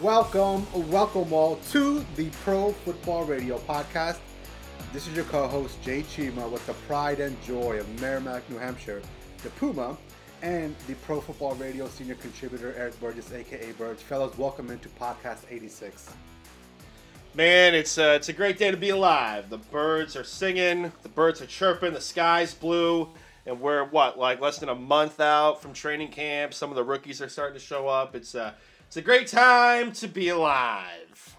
Welcome, welcome all to the Pro Football Radio Podcast. This is your co-host Jay Chima with the pride and joy of Merrimack, New Hampshire, the Puma, and the Pro Football Radio senior contributor Eric Burgess, aka Burge. Fellows, welcome into Podcast 86. Man, it's uh, it's a great day to be alive. The birds are singing, the birds are chirping, the sky's blue, and we're what like less than a month out from training camp. Some of the rookies are starting to show up. It's uh, it's a great time to be alive.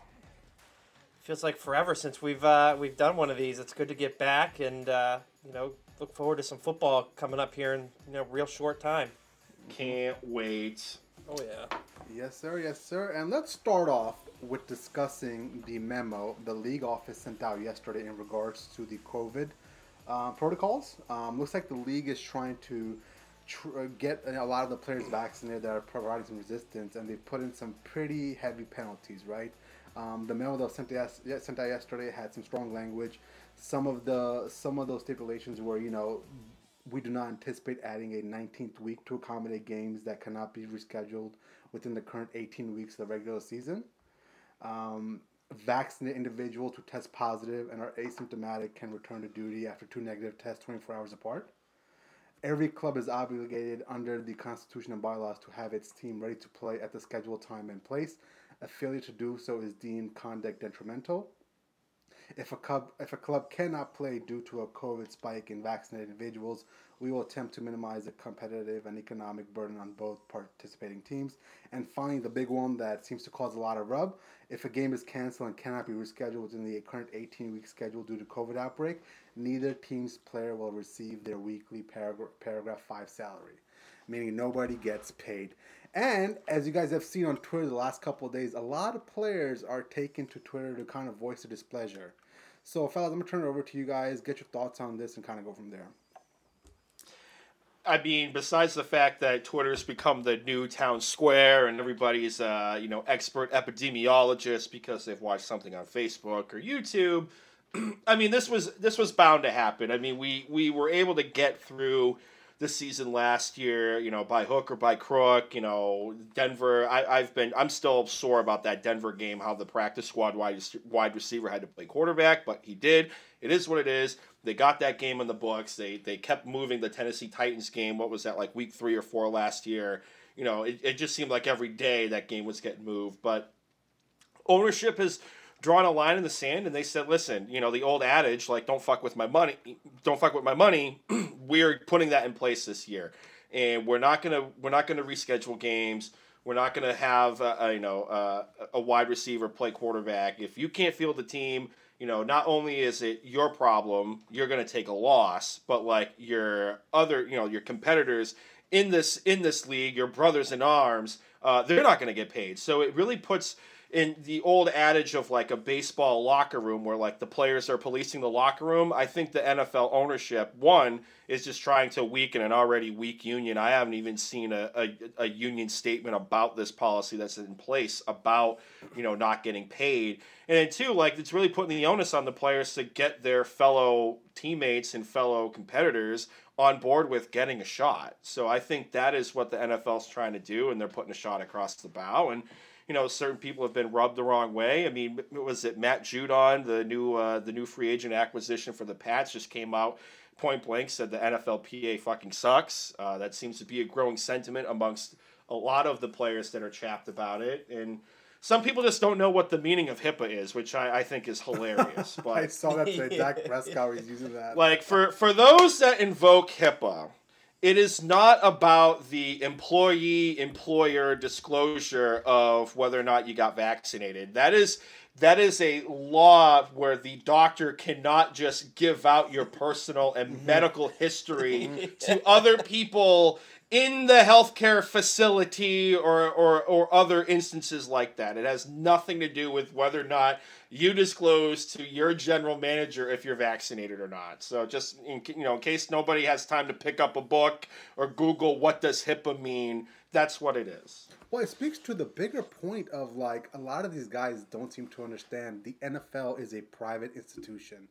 Feels like forever since we've uh, we've done one of these. It's good to get back and uh, you know look forward to some football coming up here in you know real short time. Can't wait. Oh yeah. Yes, sir. Yes, sir. And let's start off with discussing the memo the league office sent out yesterday in regards to the COVID uh, protocols. Um, looks like the league is trying to tr- uh, get a lot of the players vaccinated that are providing some resistance, and they put in some pretty heavy penalties, right? Um, the memo that was sent, out yesterday had some strong language. Some of the some of those stipulations were, you know, we do not anticipate adding a 19th week to accommodate games that cannot be rescheduled within the current 18 weeks of the regular season. Um, vaccinated individuals who test positive and are asymptomatic can return to duty after two negative tests 24 hours apart. Every club is obligated under the Constitution and bylaws to have its team ready to play at the scheduled time and place. A failure to do so is deemed conduct detrimental. If a club if a club cannot play due to a COVID spike in vaccinated individuals, we will attempt to minimize the competitive and economic burden on both participating teams. And finally, the big one that seems to cause a lot of rub: if a game is canceled and cannot be rescheduled within the current 18-week schedule due to COVID outbreak, neither team's player will receive their weekly paragraph paragraph five salary, meaning nobody gets paid. And as you guys have seen on Twitter the last couple of days, a lot of players are taking to Twitter to kind of voice their displeasure. So, fellas, I'm gonna turn it over to you guys. Get your thoughts on this and kind of go from there. I mean, besides the fact that Twitter's become the new town square and everybody's, uh, you know, expert epidemiologist because they've watched something on Facebook or YouTube. I mean, this was this was bound to happen. I mean, we we were able to get through the season last year, you know, by hook or by crook. You know, Denver. I, I've been. I'm still sore about that Denver game. How the practice squad wide wide receiver had to play quarterback, but he did. It is what it is. They got that game in the books. They they kept moving the Tennessee Titans game. What was that like week three or four last year? You know, it, it just seemed like every day that game was getting moved. But ownership has drawn a line in the sand and they said, listen, you know, the old adage, like, don't fuck with my money, don't fuck with my money. we're putting that in place this year. And we're not to, we're not to reschedule games. We're not to have, you know, a wide receiver play quarterback. If you can't field the team, you know, not only is it your problem, you're to take a loss, but like your other, you know, your competitors in this in this league, your brothers in arms, uh, they're not to get paid. So it really puts in the old adage of like a baseball locker room where like the players are policing the locker room, I think the NFL ownership one is just trying to weaken an already weak union. I haven't even seen a, a, a union statement about this policy that's in place about you know not getting paid. And then two, like it's really putting the onus on the players to get their fellow teammates and fellow competitors on board with getting a shot. So I think that is what the NFL's trying to do, and they're putting a shot across the bow and you know, certain people have been rubbed the wrong way. I mean, was it Matt Judon, the new uh, the new free agent acquisition for the Pats, just came out point blank said the NFLPA fucking sucks. Uh, that seems to be a growing sentiment amongst a lot of the players that are chapped about it, and some people just don't know what the meaning of HIPAA is, which I, I think is hilarious. But I saw that today. Dak Prescott was using that. Like for for those that invoke HIPAA, it is not about the employee employer disclosure of whether or not you got vaccinated. That is that is a law where the doctor cannot just give out your personal and mm-hmm. medical history to other people in the healthcare facility or, or, or other instances like that. It has nothing to do with whether or not you disclose to your general manager if you're vaccinated or not. So just in, you know, in case nobody has time to pick up a book or Google what does HIPAA mean, that's what it is. Well, it speaks to the bigger point of like a lot of these guys don't seem to understand the NFL is a private institution.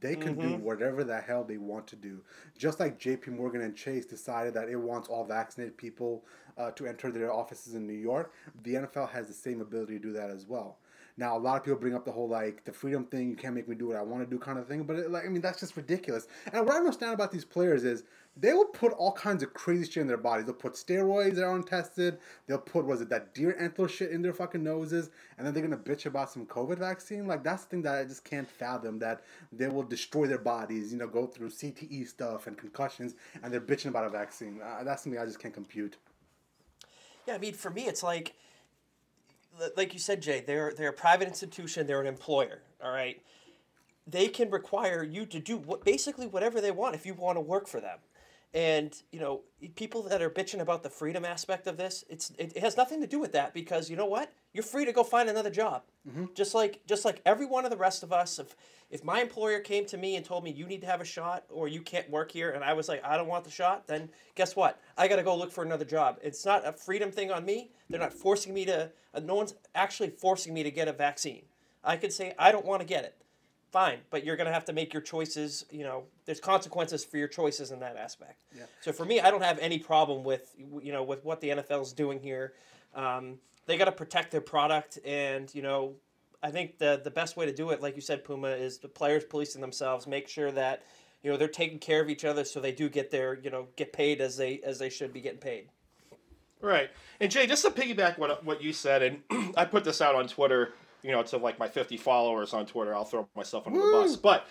They can do whatever the hell they want to do. Just like JP Morgan and Chase decided that it wants all vaccinated people uh, to enter their offices in New York, the NFL has the same ability to do that as well. Now, a lot of people bring up the whole like the freedom thing, you can't make me do what I want to do kind of thing, but it, like I mean that's just ridiculous. And what I understand about these players is they will put all kinds of crazy shit in their bodies. They'll put steroids that are untested. They'll put was it that deer antler shit in their fucking noses, and then they're gonna bitch about some COVID vaccine. Like that's the thing that I just can't fathom that they will destroy their bodies. You know, go through CTE stuff and concussions, and they're bitching about a vaccine. Uh, that's something I just can't compute. Yeah, I mean, for me, it's like, li- like you said, Jay. They're they're a private institution. They're an employer. All right, they can require you to do what basically whatever they want if you want to work for them. And you know, people that are bitching about the freedom aspect of this, it's it, it has nothing to do with that because you know what, you're free to go find another job. Just like just like every one of the rest of us. If if my employer came to me and told me you need to have a shot or you can't work here, and I was like I don't want the shot, then guess what? I got to go look for another job. It's not a freedom thing on me. They're not forcing me to. Uh, no one's actually forcing me to get a vaccine. I could say I don't want to get it fine but you're going to have to make your choices you know there's consequences for your choices in that aspect Yeah. so for me i don't have any problem with you know with what the nfl is doing here um, they got to protect their product and you know i think the the best way to do it like you said puma is the players policing themselves make sure that you know they're taking care of each other so they do get their you know get paid as they as they should be getting paid Right. And Jay, just to piggyback what what you said, and I put this out on Twitter, you know, to like my 50 followers on Twitter. I'll throw myself under the bus. But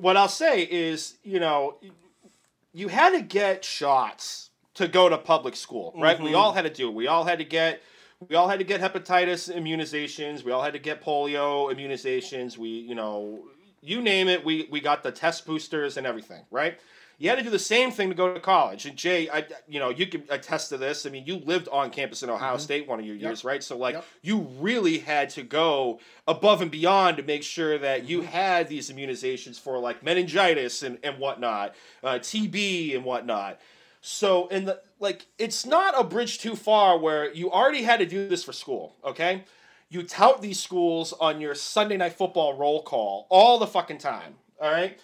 what I'll say is, you know, you had to get shots to go to public school, right? We mm-hmm. all had to do it. We all had to get we all had to get hepatitis immunizations. We all had to get polio immunizations. We, you know, you name it, we we got the test boosters and everything, right? You had to do the same thing to go to college. And Jay, I, you know, you can attest to this. I mean, you lived on campus in Ohio State one of your years, right? So, like, Yep. you really had to go above and beyond to make sure that you had these immunizations for like meningitis and, and whatnot, uh, TB and whatnot. So, in the like, it's not a bridge too far where you already had to do this for school, okay? You tout these schools on your Sunday night football roll call all the fucking time, all right?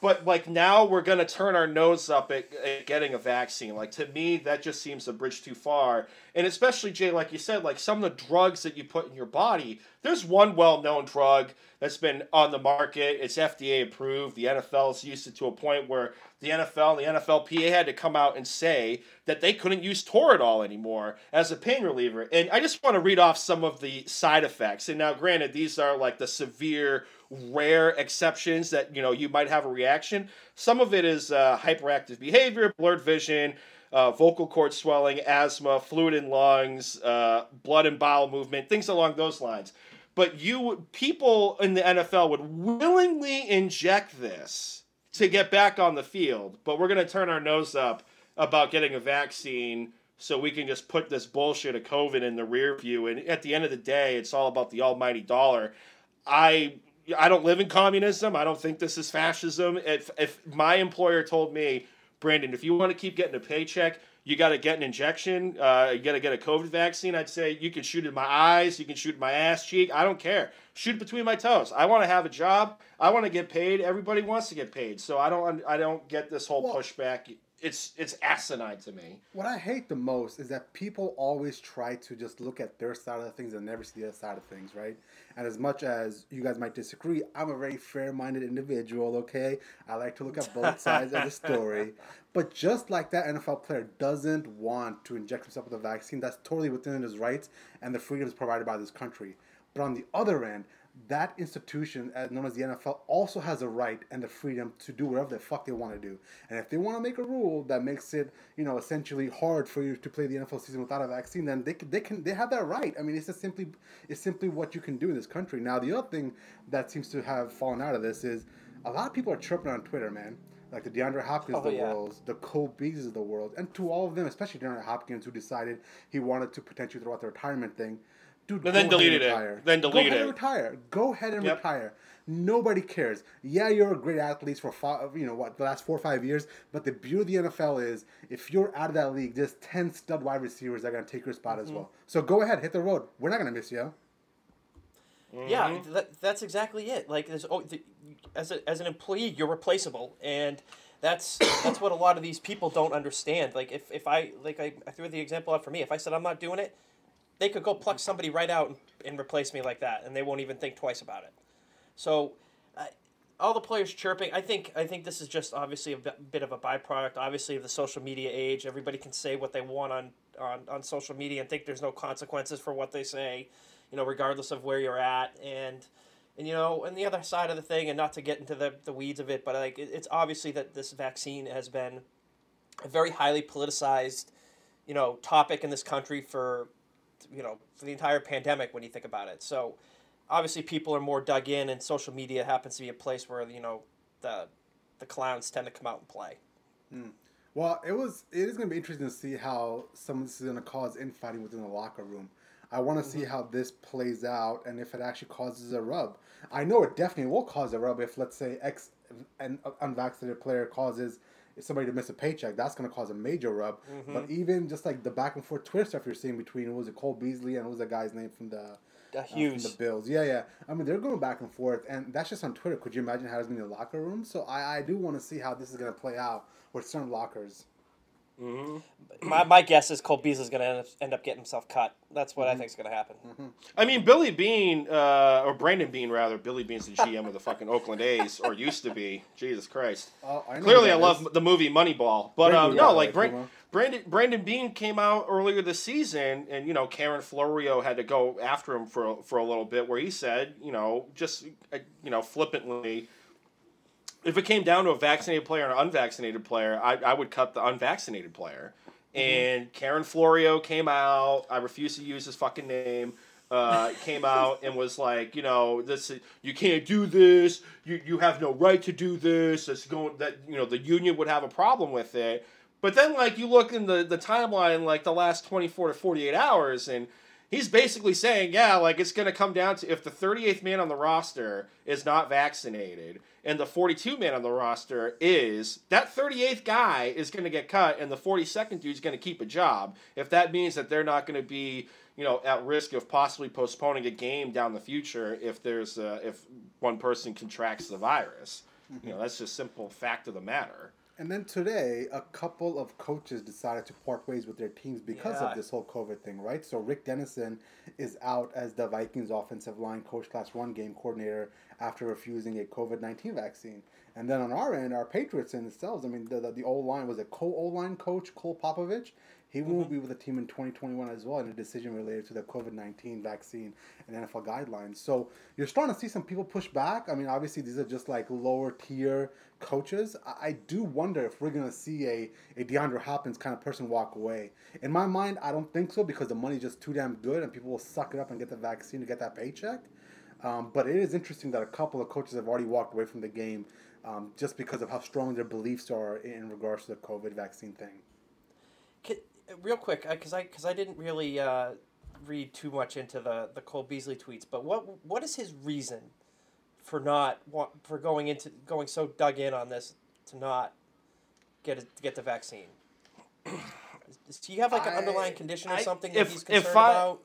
But like now we're gonna turn our nose up at, at getting a vaccine. Like to me, that just seems a bridge too far. And especially Jay, like you said, like some of the drugs that you put in your body. There's one well-known drug that's been on the market. It's FDA approved. The NFL's used it to a point where the NFL and the NFLPA had to come out and say that they couldn't use Toradol anymore as a pain reliever. And I just want to read off some of the side effects. And now, granted, these are like the severe, rare exceptions that you know you might have a reaction. Some of it is uh, hyperactive behavior, blurred vision. Uh, vocal cord swelling, asthma, fluid in lungs, uh, blood and bowel movement, things along those lines. But you people in the NFL would willingly inject this to get back on the field, but we're going to turn our nose up about getting a vaccine so we can just put this bullshit of COVID in the rear view. And at the end of the day, it's all about the almighty dollar. I I don't live in communism. I don't think this is fascism. If if my employer told me, Brandon, if you want to keep getting a paycheck, you got to get an injection. Uh, you got to get a COVID vaccine. I'd say you can shoot in my eyes. You can shoot in my ass cheek. I don't care. Shoot between my toes. I want to have a job. I want to get paid. Everybody wants to get paid. So I don't. I don't get this whole Well- pushback. It's it's asinine to me. What I hate the most is that people always try to just look at their side of things and never see the other side of things, right? And as much as you guys might disagree, I'm a very fair minded individual, okay? I like to look at both sides of the story. But just like that NFL player doesn't want to inject himself with a vaccine, that's totally within his rights and the freedoms provided by this country. But on the other end, that institution, as known as the NFL, also has a right and the freedom to do whatever the fuck they want to do. And if they want to make a rule that makes it, you know, essentially hard for you to play the NFL season without a vaccine, then they can, they can they have that right. I mean, it's just simply it's simply what you can do in this country. Now, the other thing that seems to have fallen out of this is a lot of people are chirping on Twitter, man. Like the DeAndre Hopkins of Oh, the yeah. world, the Cole Beasley of the world, and to all of them, especially DeAndre Hopkins, who decided he wanted to potentially throw out the retirement thing. Dude, And then go ahead deleted it. retire. Then Go delete ahead it. and retire. Go ahead and Yep. retire. Nobody cares. Yeah, you're a great athlete for five, you know what the last four or five years, but the beauty of the NFL is if you're out of that league, there's ten stud wide receivers that are gonna take your spot Mm-hmm. as well. So go ahead, hit the road. We're not gonna miss you. Yeah, that, that's exactly it. Like, there's, oh, the, as a, as an employee, you're replaceable, and that's that's what a lot of these people don't understand. Like, if, if I like I, I threw the example out for me, if I said I'm not doing it, they could go pluck somebody right out and, and replace me like that, and they won't even think twice about it. So, uh, all the players chirping. I think I think this is just obviously a bit, of a byproduct, obviously of the social media age. Everybody can say what they want on, on on social media and think there's no consequences for what they say, you know, regardless of where you're at. And and you know, and the other side of the thing, and not to get into the, the weeds of it, but like it, it's obviously that this vaccine has been a very highly politicized, you know, topic in this country for, you know, for the entire pandemic when you think about it. So, obviously, people are more dug in, and social media happens to be a place where you know the the clowns tend to come out and play. Hmm. Well, it was. It is going to be interesting to see how some of this is going to cause infighting within the locker room. I want to see mm-hmm. how this plays out and if it actually causes a rub. I know it definitely will cause a rub if, let's say, X an unvaccinated player causes somebody to miss a paycheck. That's going to cause a major rub. But even just like the back and forth Twitter stuff you're seeing between what was it Cole Beasley and what was the guy's name from the Uh, uh, from the Bills. Yeah, yeah. I mean, they're going back and forth, and that's just on Twitter. Could you imagine how it's in the locker room? So I, I do want to see how this is going to play out with certain lockers. My, my guess is Cole Beasley's going to end up, end up getting himself cut. That's what I think is going to happen. I mean, Billy Beane, uh, or Brandon Beane rather. Billy Beane's the GM of the fucking Oakland A's, or used to be. Jesus Christ. Oh, I Clearly, I who love is. the movie Moneyball, but um, no, like way, Brandon Brandon Beane came out earlier this season, and you know Karen Florio had to go after him for a- for a little bit, where he said, you know, just uh, you know, flippantly, if it came down to a vaccinated player and an unvaccinated player, I, I would cut the unvaccinated player. And Karen Florio came out. I refuse to use his fucking name. Uh, came out and was like, you know, this you can't do this. You you have no right to do this. That's going that you know the union would have a problem with it. But then like you look in the the timeline like the last twenty four to forty eight hours and he's basically saying, yeah, like it's going to come down to if the 38th man on the roster is not vaccinated and the 42 man on the roster is, that 38th guy is going to get cut and the 42nd dude's going to keep a job. If that means that they're not going to be, you know, at risk of possibly postponing a game down the future if there's uh, if one person contracts the virus. You know, that's just simple fact of the matter. And then today, a couple of coaches decided to part ways with their teams because Yeah. of this whole COVID thing, right? So Rick Dennison is out as the Vikings offensive line coach slash run game coordinator after refusing a COVID nineteen vaccine. And then on our end, our Patriots in themselves, I mean, the the, the O line was a co O line coach Cole Popovich. He will mm-hmm. be with the team in 2021 as well in a decision related to the COVID 19 vaccine and NFL guidelines. So you're starting to see some people push back. I mean, obviously, these are just like lower tier coaches. I, I do wonder if we're going to see a, a DeAndre Hopkins kind of person walk away. In my mind, I don't think so because the money's just too damn good and people will suck it up and get the vaccine to get that paycheck. Um, but it is interesting that a couple of coaches have already walked away from the game um, just because of how strong their beliefs are in regards to the COVID vaccine thing. Real quick, because I because I didn't really uh, read too much into the the Cole Beasley tweets, but what what is his reason for not for going into going so dug in on this to not get it, get the vaccine? Does he have like an I- underlying condition or I- something if- that he's if concerned I- about?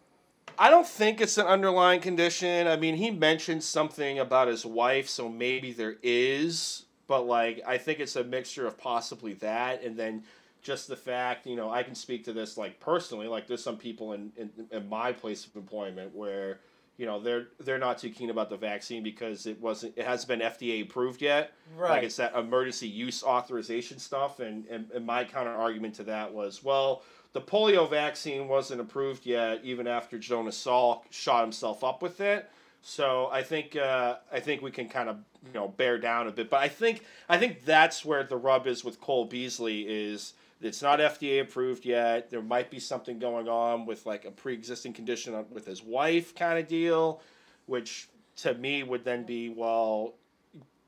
I don't think it's an underlying condition. I mean, he mentioned something about his wife, so maybe there is, but like I think it's a mixture of possibly that and then just the fact, you know, I can speak to this like personally, like there's some people in, in, in my place of employment where, you know, they're they're not too keen about the vaccine because it wasn't it hasn't been FDA approved yet. Right. Like it's that emergency use authorization stuff and, and, and my counter argument to that was, well, the polio vaccine wasn't approved yet, even after Jonas Salk shot himself up with it. So I think uh, I think we can kind of you know bear down a bit, but I think I think that's where the rub is with Cole Beasley is it's not FDA approved yet. There might be something going on with like a pre-existing condition with his wife kind of deal, which to me would then be well,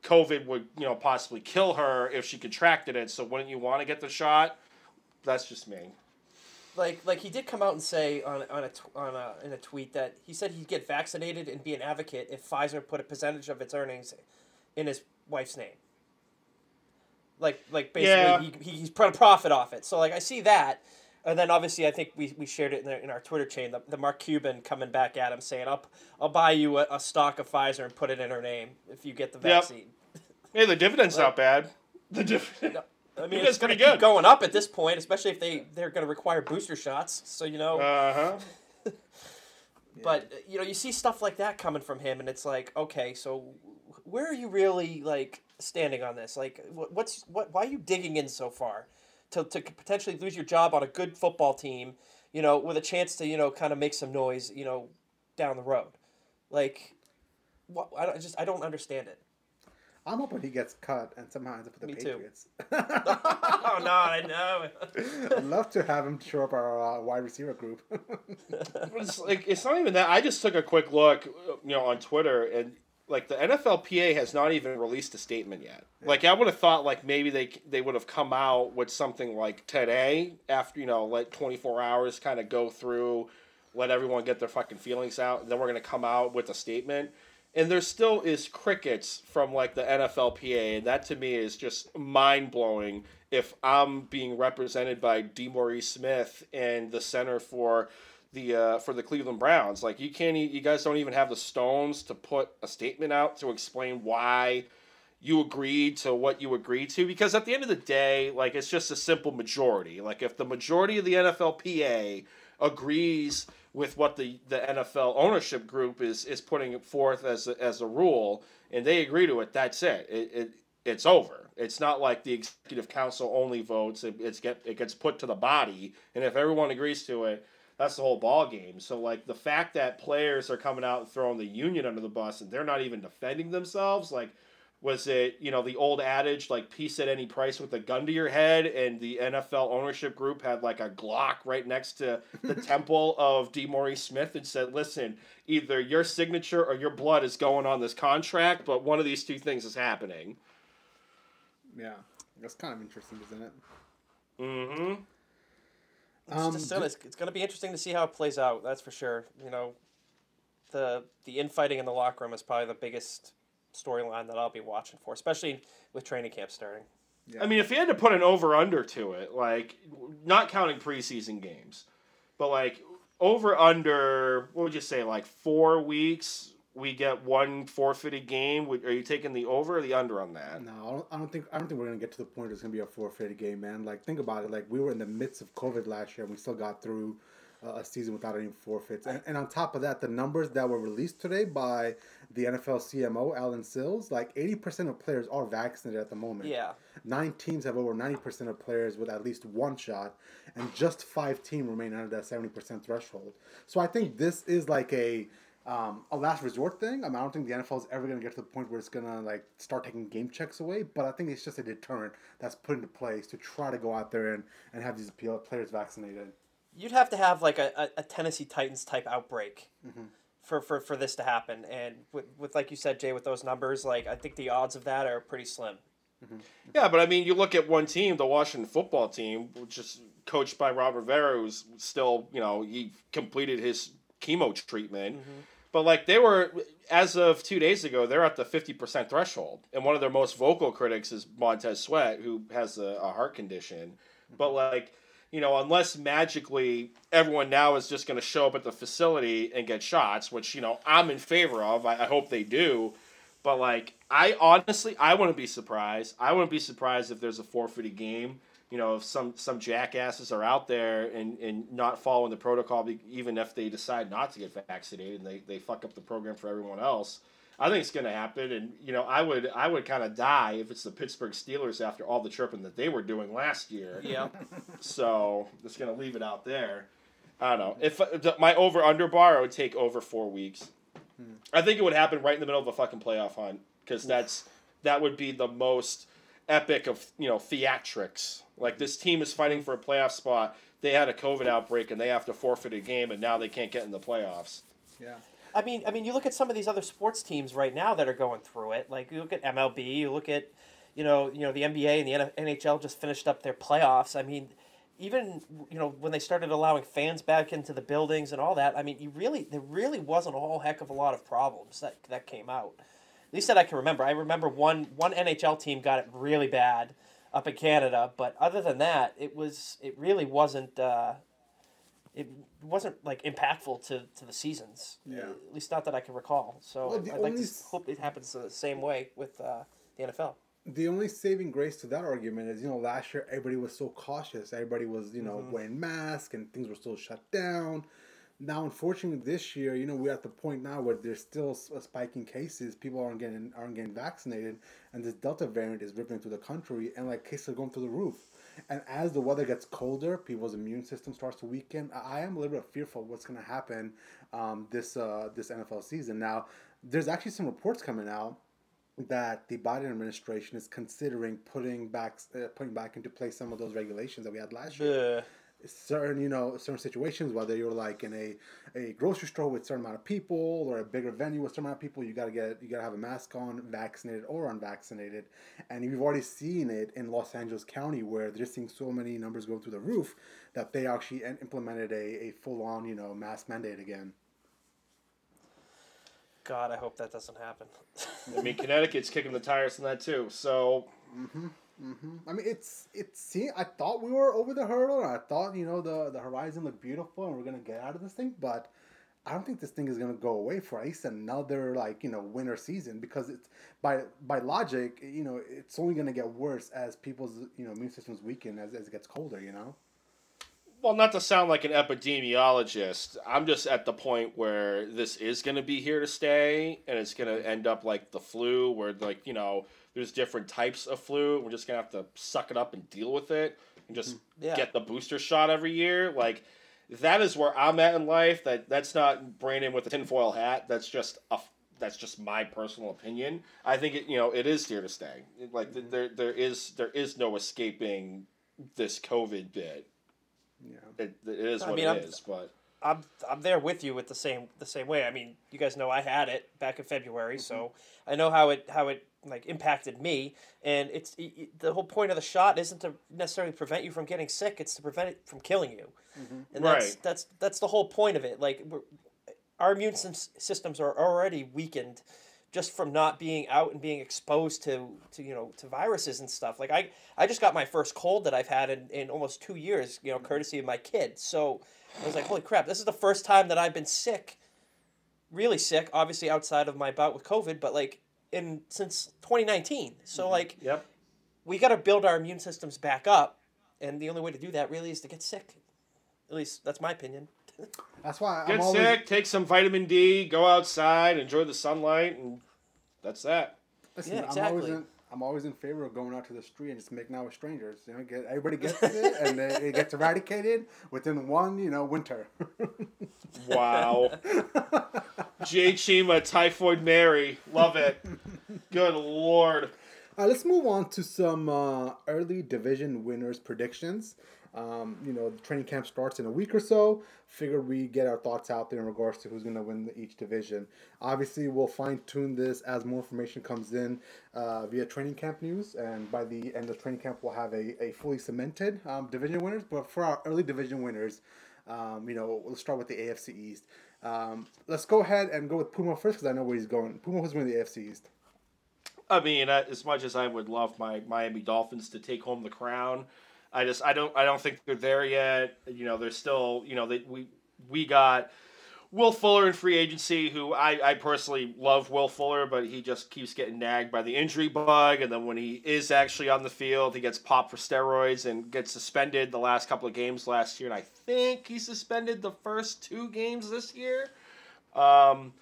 COVID would you know possibly kill her if she contracted it. So wouldn't you want to get the shot? That's just me. like like he did come out and say on on a on a in a tweet that he said he'd get vaccinated and be an advocate if Pfizer put a percentage of its earnings in his wife's name. Like like basically he, he, he's trying to profit off it. So like I see that. And then obviously I think we, we shared it in, the, in our Twitter chain the, the Mark Cuban coming back at him saying I'll, I'll buy you a, a stock of Pfizer and put it in her name if you get the Yep. vaccine. Hey, the dividend's not bad. The dividend. I mean, He it's going to pretty keep good. going up at this point, especially if they they're going to require booster shots. So you know, Uh huh. but you know, you see stuff like that coming from him, and it's like, okay, so where are you really like standing on this? Like, what's what? Why are you digging in so far to to potentially lose your job on a good football team? You know, with a chance to you know kind of make some noise. You know, down the road, like, what? I don't, I just I don't understand it. I'm hoping he gets cut and somehow ends up with the Me too. Patriots. oh no, I know. I'd love to have him show up our uh, wide receiver group. It's like it's not even that. I just took a quick look, you know, on Twitter, and like the NFLPA has not even released a statement yet. Like I would have thought, like maybe they they would have come out with something like today, after you know, let twenty four hours kind of go through, let everyone get their fucking feelings out, and then we're gonna come out with a statement. And there still is crickets from like the NFLPA, and that to me is just mind blowing. If I'm being represented by DeMaurice Smith and the Center for the uh, for the Cleveland Browns. Like you can't, you guys don't even have the stones to put a statement out to explain why you agreed to what you agreed to. Because at the end of the day, like it's just a simple majority. Like if the majority of the NFLPA agrees with what the, the NFL ownership group is is putting forth as a, as a rule, and they agree to it, that's it. It, it it's over. It's not like the executive council only votes. It, it's get it gets put to the body, and if everyone agrees to it, that's the whole ball game. So like the fact that players are coming out and throwing the union under the bus and they're not even defending themselves, like was it you know the old adage like peace at any price with a gun to your head, and the NFL ownership group had like a Glock right next to the temple of DeMaurice Smith and said, listen, either your signature or your blood is going on this contract, but one of these two things is happening. yeah, that's kind of interesting, isn't it? Mm-hmm. It's Um, just still, it's, it's going to be interesting to see how it plays out. That's for sure. You know, the the infighting in the locker room is probably the biggest storyline that I'll be watching for, especially with training camp starting. I mean, if you had to put an over under to it, like not counting preseason games, but like over under, what would you say, like four weeks? We get one forfeited game. Are you taking the over or the under on that? No, I don't, I don't think I don't think we're gonna get to the point where it's gonna be a forfeited game, man. Like think about it. Like we were in the midst of COVID last year, and we still got through uh, a season without any forfeits. And, and on top of that, the numbers that were released today by the NFL CMO Allen Sills, like eighty percent of players are vaccinated at the moment. Yeah. Nine teams have over ninety percent of players with at least one shot, and just five teams remain under that seventy percent threshold. So I think this is like a um, a last resort thing. I mean, I don't think the NFL is ever going to get to the point where it's going to like start taking game checks away. But I think it's just a deterrent that's put into place to try to go out there and, and have these players vaccinated. You'd have to have like a, a, a Tennessee Titans type outbreak mm-hmm. for, for, for this to happen. And with, with, like you said, Jay, with those numbers, like I think the odds of that are pretty slim. Mm-hmm. Yeah, but I mean, you look at one team, the Washington football team, which is coached by Ron Rivera, who's still, you know, he completed his chemo treatment. Mm-hmm. But like they were, as of two days ago, they're at the fifty percent threshold, and one of their most vocal critics is Montez Sweat, who has a, a heart condition. Mm-hmm. But like, you know, unless magically everyone now is just going to show up at the facility and get shots, which you know I'm in favor of. I, I hope they do. But like, I honestly, I wouldn't be surprised. I wouldn't be surprised if there's a forfeited game. You know, if some some jackasses are out there and, and not following the protocol, even if they decide not to get vaccinated and they, they fuck up the program for everyone else. I think it's going to happen, and you know, I would I would kind of die if it's the Pittsburgh Steelers after all the chirping that they were doing last year. Yeah. So just gonna leave it out there. I don't know if my over under bar would take over four weeks. Hmm. I think it would happen right in the middle of a fucking playoff hunt because that's that would be the most epic of you know theatrics. Like this team is fighting for a playoff spot. They had a COVID outbreak and they have to forfeit a game, and now they can't get in the playoffs. Yeah. I mean, I mean, you look at some of these other sports teams right now that are going through it. Like you look at MLB, you look at, you know, you know the NBA and the NHL just finished up their playoffs. I mean, even you know when they started allowing fans back into the buildings and all that, I mean, you really there really wasn't a whole heck of a lot of problems that that came out. At least that I can remember. I remember one one NHL team got it really bad up in Canada, but other than that, it was it really wasn't. Uh, it wasn't like impactful to, to the seasons. Yeah. At least not that I can recall. So Well, I'd like to s- hope it happens the same way with uh, the NFL. the only saving grace to that argument is you know last year everybody was so cautious everybody was you know Mm-hmm. wearing masks and things were still shut down now unfortunately this year you know we're at the point now where there's still s- a spike in cases. People aren't getting aren't getting vaccinated and this delta variant is ripping through the country and like cases are going through the roof. And as the weather gets colder people's immune system starts to weaken. I, am a little bit fearful what's going to happen um, this uh, this nfl season. Now there's actually some reports coming out that the Biden administration is considering putting back uh, putting back into place some of those regulations that we had last year. The Certain you know certain situations, whether you're like in a, a grocery store with a certain amount of people or a bigger venue with a certain amount of people, you gotta get you gotta have a mask on, vaccinated or unvaccinated. And we've already seen it in Los Angeles County where they're just seeing so many numbers go through the roof that they actually implemented a, a full on you know mask mandate again. God, I hope that doesn't happen. I mean, Connecticut's kicking the tires on that too. So mm-hmm. Mm-hmm. I mean, it's it's. See, I thought we were over the hurdle, and I thought you know the the horizon looked beautiful, and we're gonna get out of this thing. But I don't think this thing is gonna go away for at least another like you know winter season because it's by by logic, you know, it's only gonna get worse as people's you know immune systems weaken as, as it gets colder. You know. Well, not to sound like an epidemiologist, I'm just at the point where this is going to be here to stay, and it's going to end up like the flu, where like you know, there's different types of flu. We're just gonna have to suck it up and deal with it, and just mm-hmm. Yeah. get the booster shot every year. Like that is where I'm at in life. That that's not Brandon with a tinfoil hat. That's just a that's just my personal opinion. I think it you know it is here to stay. Like th there there is there is no escaping this COVID bit. Yeah. It, it is I what mean, it I'm- is, but I'm I'm there with you with the same the same way. I mean, you guys know I had it back in February, mm-hmm. so I know how it how it like impacted me. And it's it, the whole point of the shot isn't to necessarily prevent you from getting sick; it's to prevent it from killing you. Mm-hmm. And that's Right. that's that's the whole point of it. Like we're, our immune systems are already weakened just from not being out and being exposed to, to you know to viruses and stuff. Like I I just got my first cold that I've had in, in almost two years, you know, mm-hmm. courtesy of my kid. So I was like, holy crap, this is the first time that I've been sick, really sick, obviously outside of my bout with COVID, but like in since 2019. So mm-hmm. like yep. we got to build our immune systems back up, and the only way to do that really is to get sick. At least that's my opinion. That's why Get I'm always sick, take some vitamin D, go outside, enjoy the sunlight, and that's that. Listen, Yeah, I'm always exactly. in I'm always in favor of going out to the street and just making out with strangers. You know, get everybody gets it and they, it gets eradicated within one you know winter. Wow. Jay Chima, Typhoid Mary, love it. Good lord. Uh, let's move on to some uh, early division winners predictions. Um, you know, the training camp starts in a week or so. Figure we get our thoughts out there in regards to who's going to win each division. Obviously, we'll fine tune this as more information comes in uh, via training camp news, and by the end of training camp, we'll have a, a fully cemented um, division winners. But for our early division winners, um, you know, let's start with the AFC East. Um, let's go ahead and go with Puma first because I know where he's going. Puma who's winning the AFC East. I mean, as much as I would love my Miami Dolphins to take home the crown, I just I don't I don't think they're there yet. You know, they're still you know they we we got Will Fuller in free agency, who I, I personally love Will Fuller, but he just keeps getting nagged by the injury bug, and then when he is actually on the field, he gets popped for steroids and gets suspended the last couple of games last year, and I think he suspended the first two games this year. Um,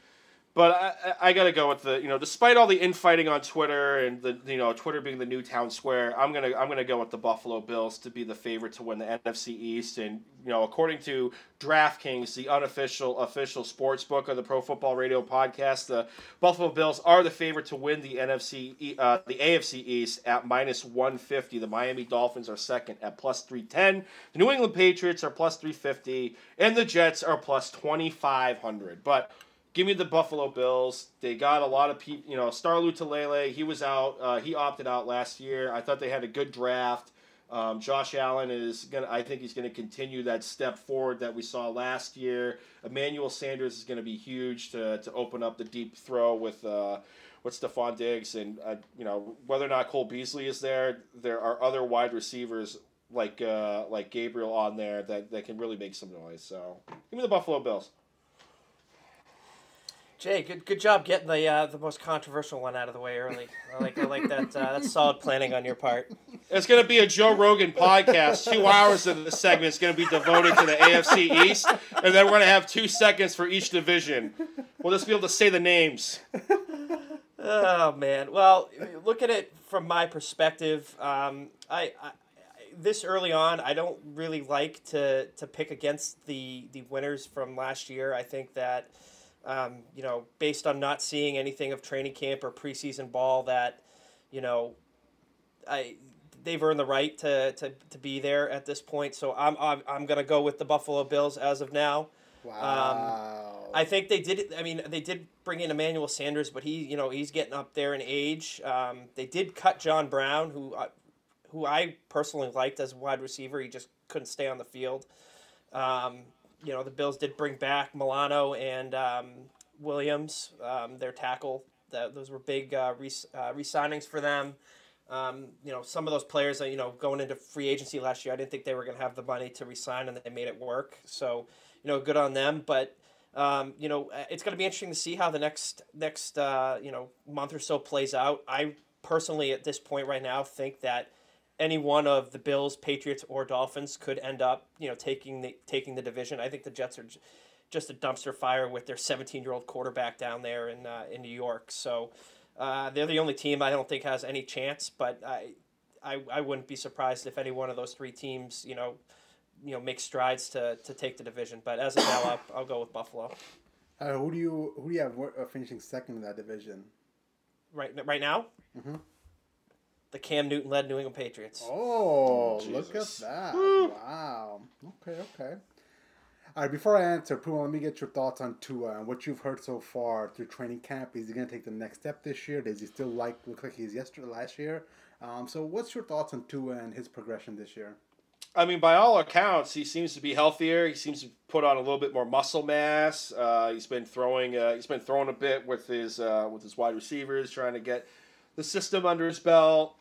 but I, I- got to go with the you know, despite all the infighting on Twitter and the you know Twitter being the new town square, I'm gonna I'm gonna go with the Buffalo Bills to be the favorite to win the NFC East. And you know, according to DraftKings, the unofficial official sports book of the Pro Football Radio podcast, the Buffalo Bills are the favorite to win the NFC uh, the AFC East at minus 150. The Miami Dolphins are second at plus 310. The New England Patriots are plus 350, and the Jets are plus 2500. But Give me the Buffalo Bills. They got a lot of people. You know, Star Lotulelei, he was out. Uh, he opted out last year. I thought they had a good draft. Um, Josh Allen is gonna. I think he's gonna continue that step forward that we saw last year. Emmanuel Sanders is gonna be huge to, to open up the deep throw with uh, with Stefon Diggs and uh, you know whether or not Cole Beasley is there. There are other wide receivers like uh, like Gabriel on there that, that can really make some noise. So give me the Buffalo Bills. Jay, good good job getting the uh, the most controversial one out of the way early. I like I like that. Uh, that's solid planning on your part. It's going to be a Joe Rogan podcast. Two hours of the segment is going to be devoted to the AFC East, and then we're going to have two seconds for each division. We'll just be able to say the names. Oh man. Well, look at it from my perspective. Um, I, I this early on, I don't really like to to pick against the the winners from last year. I think that um, you know, based on not seeing anything of training camp or preseason ball, that you know, I they've earned the right to, to, to be there at this point. So I'm I'm, I'm gonna go with the Buffalo Bills as of now. Wow. Um, I think they did. I mean, they did bring in Emmanuel Sanders, but he, you know, he's getting up there in age. Um, they did cut John Brown, who, uh, who I personally liked as a wide receiver. He just couldn't stay on the field. Um, you know, the Bills did bring back Milano and um, Williams, um, their tackle. That those were big uh, re- uh, signings for them. Um, you know, some of those players you know going into free agency last year, I didn't think they were going to have the money to resign, and they made it work. So, you know, good on them. But um, you know, uh, it's going to be interesting to see how the next next uh, you know month or so plays out. I personally, at this point right now, think that any one of the Bills, Patriots, or Dolphins could end up, you know, taking the taking the division. I think the Jets are just a dumpster fire with their 17 year old quarterback down there in uh, in New York. So uh, they're the only team I don't think has any chance. But I, I I wouldn't be surprised if any one of those three teams, you know, you know, make strides to, to take the division. But as of now, I'll, I'll go with Buffalo. Uh, who do you who do you have uh, finishing second in that division? Right right now. Mm-hmm the Cam Newton led New England Patriots. Oh, look at that. Wow. Okay, okay. All right, before I answer, Puma, let me get your thoughts on Tua and what you've heard so far through training camp. Is he going to take the next step this year? Does he still like look like he's yesterday last year? Um, so, what's your thoughts on Tua and his progression this year? I mean, by all accounts, he seems to be healthier. He seems to put on a little bit more muscle mass. Uh, he's been throwing. Uh, he's been throwing a bit with his uh, with his wide receivers, trying to get the system under his belt.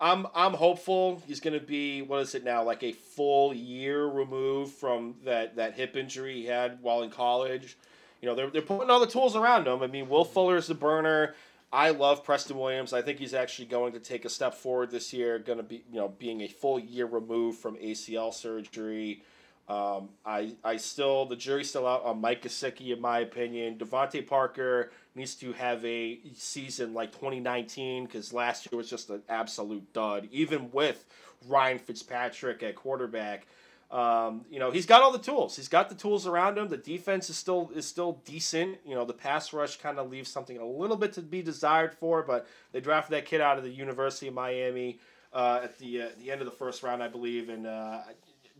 I'm I'm hopeful he's going to be what is it now like a full year removed from that that hip injury he had while in college. You know they're they're putting all the tools around him. I mean Will Fuller is the burner. I love Preston Williams. I think he's actually going to take a step forward this year. Going to be you know being a full year removed from ACL surgery. Um, I I still the jury's still out on Mike Gesicki in my opinion. DeVante Parker needs to have a season like 2019 because last year was just an absolute dud. Even with Ryan Fitzpatrick at quarterback, um, you know he's got all the tools. He's got the tools around him. The defense is still is still decent. You know the pass rush kind of leaves something a little bit to be desired for, but they drafted that kid out of the University of Miami uh, at the uh, the end of the first round, I believe, and uh,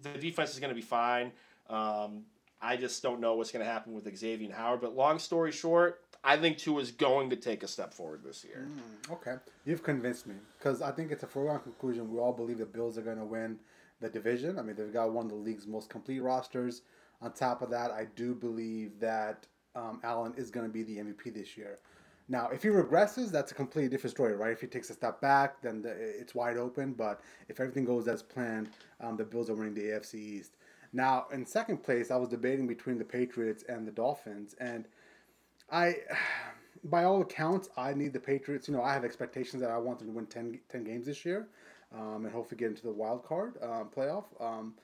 the defense is going to be fine. Um, I just don't know what's going to happen with Xavier Howard. But long story short, I think Tua is going to take a step forward this year. Mm, okay, you've convinced me because I think it's a foregone conclusion. We all believe the Bills are going to win the division. I mean, they've got one of the league's most complete rosters. On top of that, I do believe that um, Allen is going to be the MVP this year. Now, if he regresses, that's a completely different story, right? If he takes a step back, then the, it's wide open. But if everything goes as planned, um, the Bills are winning the AFC East. Now, in second place, I was debating between the Patriots and the Dolphins, and I, by all accounts, I need the Patriots. You know, I have expectations that I want them to win 10, 10 games this year, um, and hopefully get into the wild card um, playoff. Um,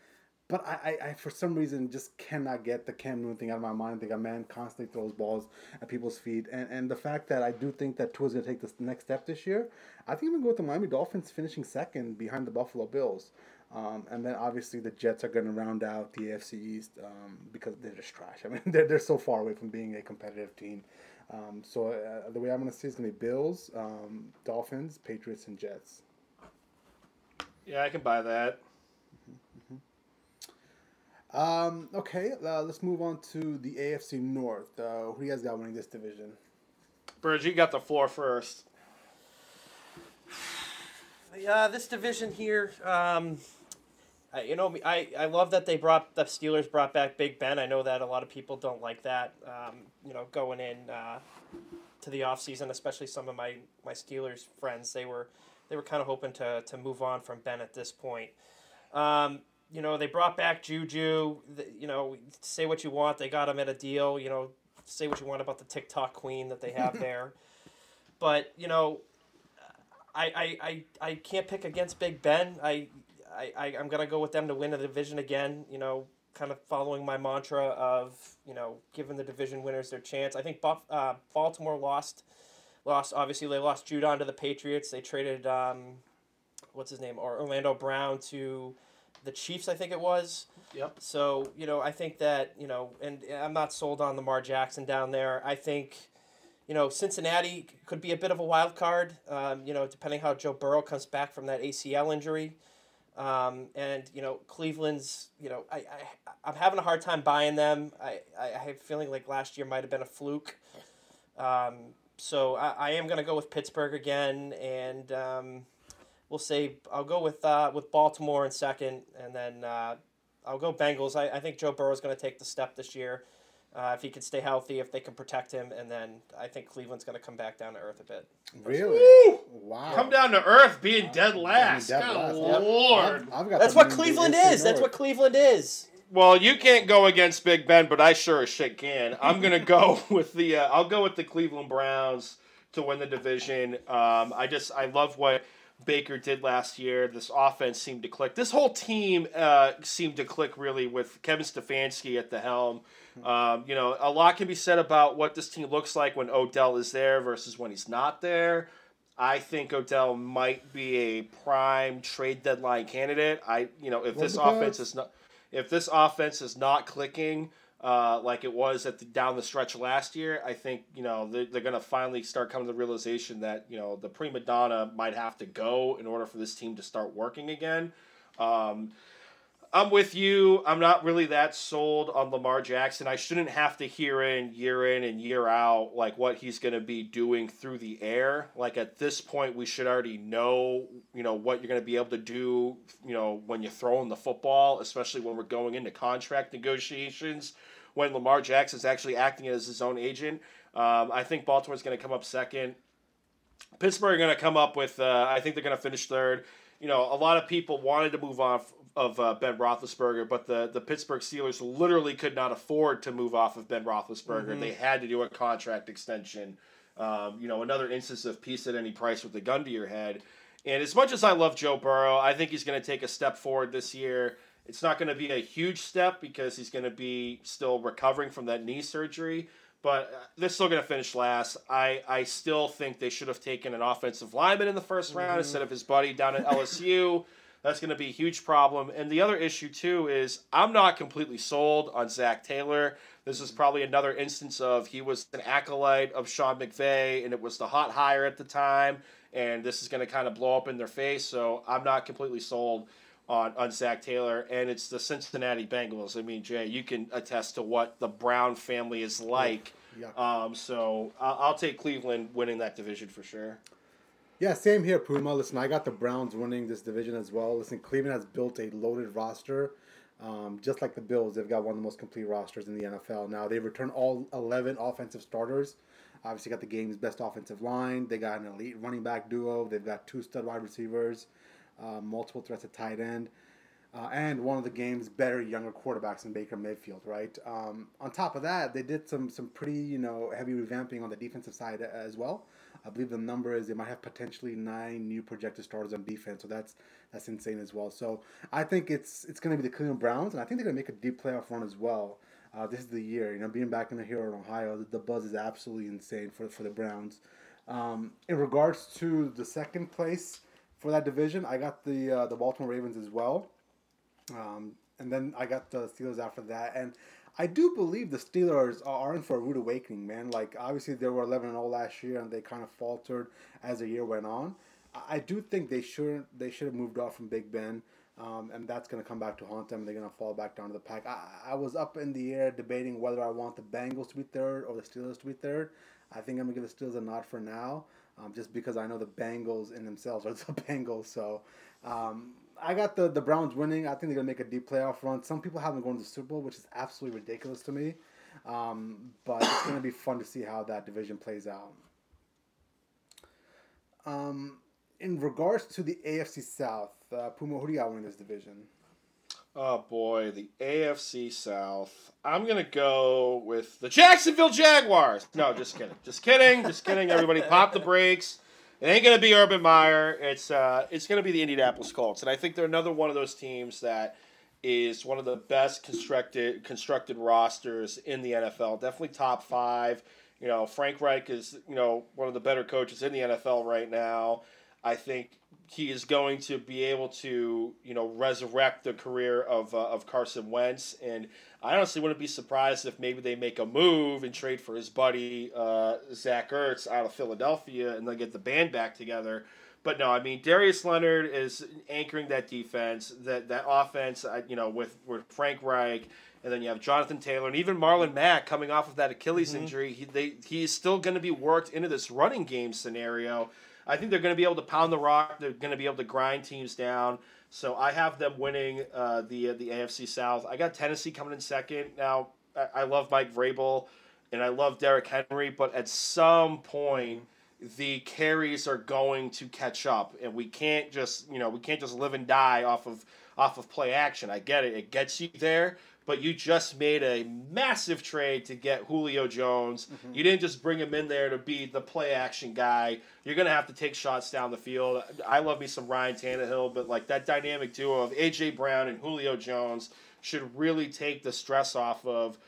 but I, I, I, for some reason, just cannot get the Cam Newton thing out of my mind. I think a man constantly throws balls at people's feet. And, and the fact that I do think that Tua's going to take this next step this year, I think I'm going to go with the Miami Dolphins finishing second behind the Buffalo Bills. Um, and then obviously the Jets are going to round out the AFC East um, because they're just trash. I mean, they're, they're so far away from being a competitive team. Um, so uh, the way I'm going to see is going to be Bills, um, Dolphins, Patriots, and Jets. Yeah, I can buy that. Um, okay, uh, let's move on to the AFC North. Uh, who do you guys got winning this division? Burge, you got the floor first. Yeah, this division here. Um, I, you know, I, I love that they brought the Steelers brought back Big Ben. I know that a lot of people don't like that. Um, you know, going in uh, to the offseason, especially some of my, my Steelers friends, they were they were kind of hoping to, to move on from Ben at this point. Um, you know, they brought back Juju. You know, say what you want, they got him at a deal. You know, say what you want about the TikTok queen that they have there, but you know, I, I, I, I can't pick against Big Ben. I, I, I I'm gonna go with them to win the division again. You know, kind of following my mantra of you know giving the division winners their chance. I think Buff, uh, Baltimore lost, lost obviously they lost Judon to the Patriots. They traded um, what's his name or Orlando Brown to the Chiefs. I think it was. Yep. So you know, I think that you know, and I'm not sold on Lamar Jackson down there. I think, you know, Cincinnati could be a bit of a wild card. Um, you know, depending how Joe Burrow comes back from that ACL injury, um, and you know, Cleveland's. You know, I, I I'm having a hard time buying them. I I have a feeling like last year might have been a fluke. Um, so I, I am gonna go with Pittsburgh again, and um, we'll say I'll go with uh, with Baltimore in second, and then uh, I'll go Bengals. I, I think Joe Burrow is going to take the step this year. Uh, if he can stay healthy, if they can protect him, and then I think Cleveland's going to come back down to earth a bit. Really? Woo! Wow. Come down to earth, being dead last. dead Good last. Lord. I've, I've got That's what Cleveland AFC is. That's what Cleveland is. Well, you can't go against Big Ben, but I sure as shit can. I'm gonna go with the. Uh, I'll go with the Cleveland Browns to win the division. Um, I just I love what Baker did last year. This offense seemed to click. This whole team uh, seemed to click really with Kevin Stefanski at the helm. Um, you know, a lot can be said about what this team looks like when Odell is there versus when he's not there. I think Odell might be a prime trade deadline candidate. I, you know, if this offense is not, if this offense is not clicking uh, like it was at the down the stretch last year, I think you know they're, they're going to finally start coming to the realization that you know the prima donna might have to go in order for this team to start working again. Um, I'm with you. I'm not really that sold on Lamar Jackson. I shouldn't have to hear in year in and year out like what he's going to be doing through the air. Like at this point, we should already know, you know, what you're going to be able to do, you know, when you're throwing the football, especially when we're going into contract negotiations. When Lamar Jackson is actually acting as his own agent, um, I think Baltimore's going to come up second. Pittsburgh are going to come up with. Uh, I think they're going to finish third. You know, a lot of people wanted to move off of uh, Ben Roethlisberger, but the the Pittsburgh Steelers literally could not afford to move off of Ben Roethlisberger. They had to do a contract extension. Um, you know, another instance of peace at any price with a gun to your head. And as much as I love Joe Burrow, I think he's going to take a step forward this year. It's not going to be a huge step because he's going to be still recovering from that knee surgery but uh, they're still going to finish last. I, I still think they should have taken an offensive lineman in the 1st round instead of his buddy down at LSU. That's going to be a huge problem. And the other issue, too, is I'm not completely sold on Zac Taylor. This is probably another instance of he was an acolyte of Sean McVay, and it was the hot hire at the time. And this is going to kind of blow up in their face. So I'm not completely sold on, on Zac Taylor, and it's the Cincinnati Bengals. I mean, Jay, you can attest to what the Brown family is like. Yeah. Um, so I'll, I'll take Cleveland winning that division for sure. Yeah, same here, Puma. Listen, I got the Browns winning this division as well. Listen, Cleveland has built a loaded roster. Um, just like the Bills, they've got one of the most complete rosters in the NFL. Now, they've returned all 11 offensive starters. Obviously, got the game's best offensive line. They got an elite running back duo. They've got two stud wide receivers, uh, multiple threats at tight end, uh, and one of the game's better younger quarterbacks in Baker Mayfield, right? Um, on top of that, they did some some pretty you know heavy revamping on the defensive side as well. I believe the number is they might have potentially nine new projected starters on defense, so that's that's insane as well. So I think it's it's going to be the Cleveland Browns, and I think they're going to make a deep playoff run as well. Uh, this is the year, you know, being back in the here in Ohio, the, the buzz is absolutely insane for for the Browns. Um, in regards to the second place for that division, I got the uh, the Baltimore Ravens as well. Um, and then I got the Steelers after that. And I do believe the Steelers are in for a rude awakening, man. Like, obviously, they were 11 and 0 last year and they kind of faltered as the year went on. I- I do think they should they should have moved off from Big Ben. Um, and that's going to come back to haunt them. They're going to fall back down to the pack. I, I was up in the air debating whether I want the Bengals to be third or the Steelers to be third. I think I'm going to give the Steelers a nod for now. Um, just because I know the Bengals in themselves are the Bengals. So um, I got the, the Browns winning. I think they're going to make a deep playoff run. Some people haven't gone to the Super Bowl, which is absolutely ridiculous to me. Um, but it's going to be fun to see how that division plays out. Um, in regards to the AFC South, uh, Puma, who do you got winning this division? Oh boy, the AFC South. I'm gonna go with the Jacksonville Jaguars. No, just kidding. Just kidding. Just kidding. Everybody, pop the brakes. It ain't gonna be Urban Meyer. It's uh, it's gonna be the Indianapolis Colts, and I think they're another one of those teams that is one of the best constructed constructed rosters in the NFL. Definitely top five. You know, Frank Reich is you know one of the better coaches in the NFL right now. I think he is going to be able to, you know, resurrect the career of, uh, of Carson Wentz. And I honestly wouldn't be surprised if maybe they make a move and trade for his buddy uh, Zach Ertz out of Philadelphia and they get the band back together. But no, I mean Darius Leonard is anchoring that defense, that that offense. You know, with with Frank Reich, and then you have Jonathan Taylor and even Marlon Mack coming off of that Achilles mm-hmm. injury. He they he's still going to be worked into this running game scenario. I think they're going to be able to pound the rock. They're going to be able to grind teams down. So I have them winning uh, the uh, the AFC South. I got Tennessee coming in second. Now I, I love Mike Vrabel, and I love Derrick Henry, but at some point the carries are going to catch up, and we can't just you know we can't just live and die off of off of play action. I get it; it gets you there, but you just made a massive trade to get Julio Jones. Mm-hmm. You didn't just bring him in there to be the play action guy. You're gonna have to take shots down the field. I love me some Ryan Tannehill, but like that dynamic duo of AJ Brown and Julio Jones should really take the stress off of.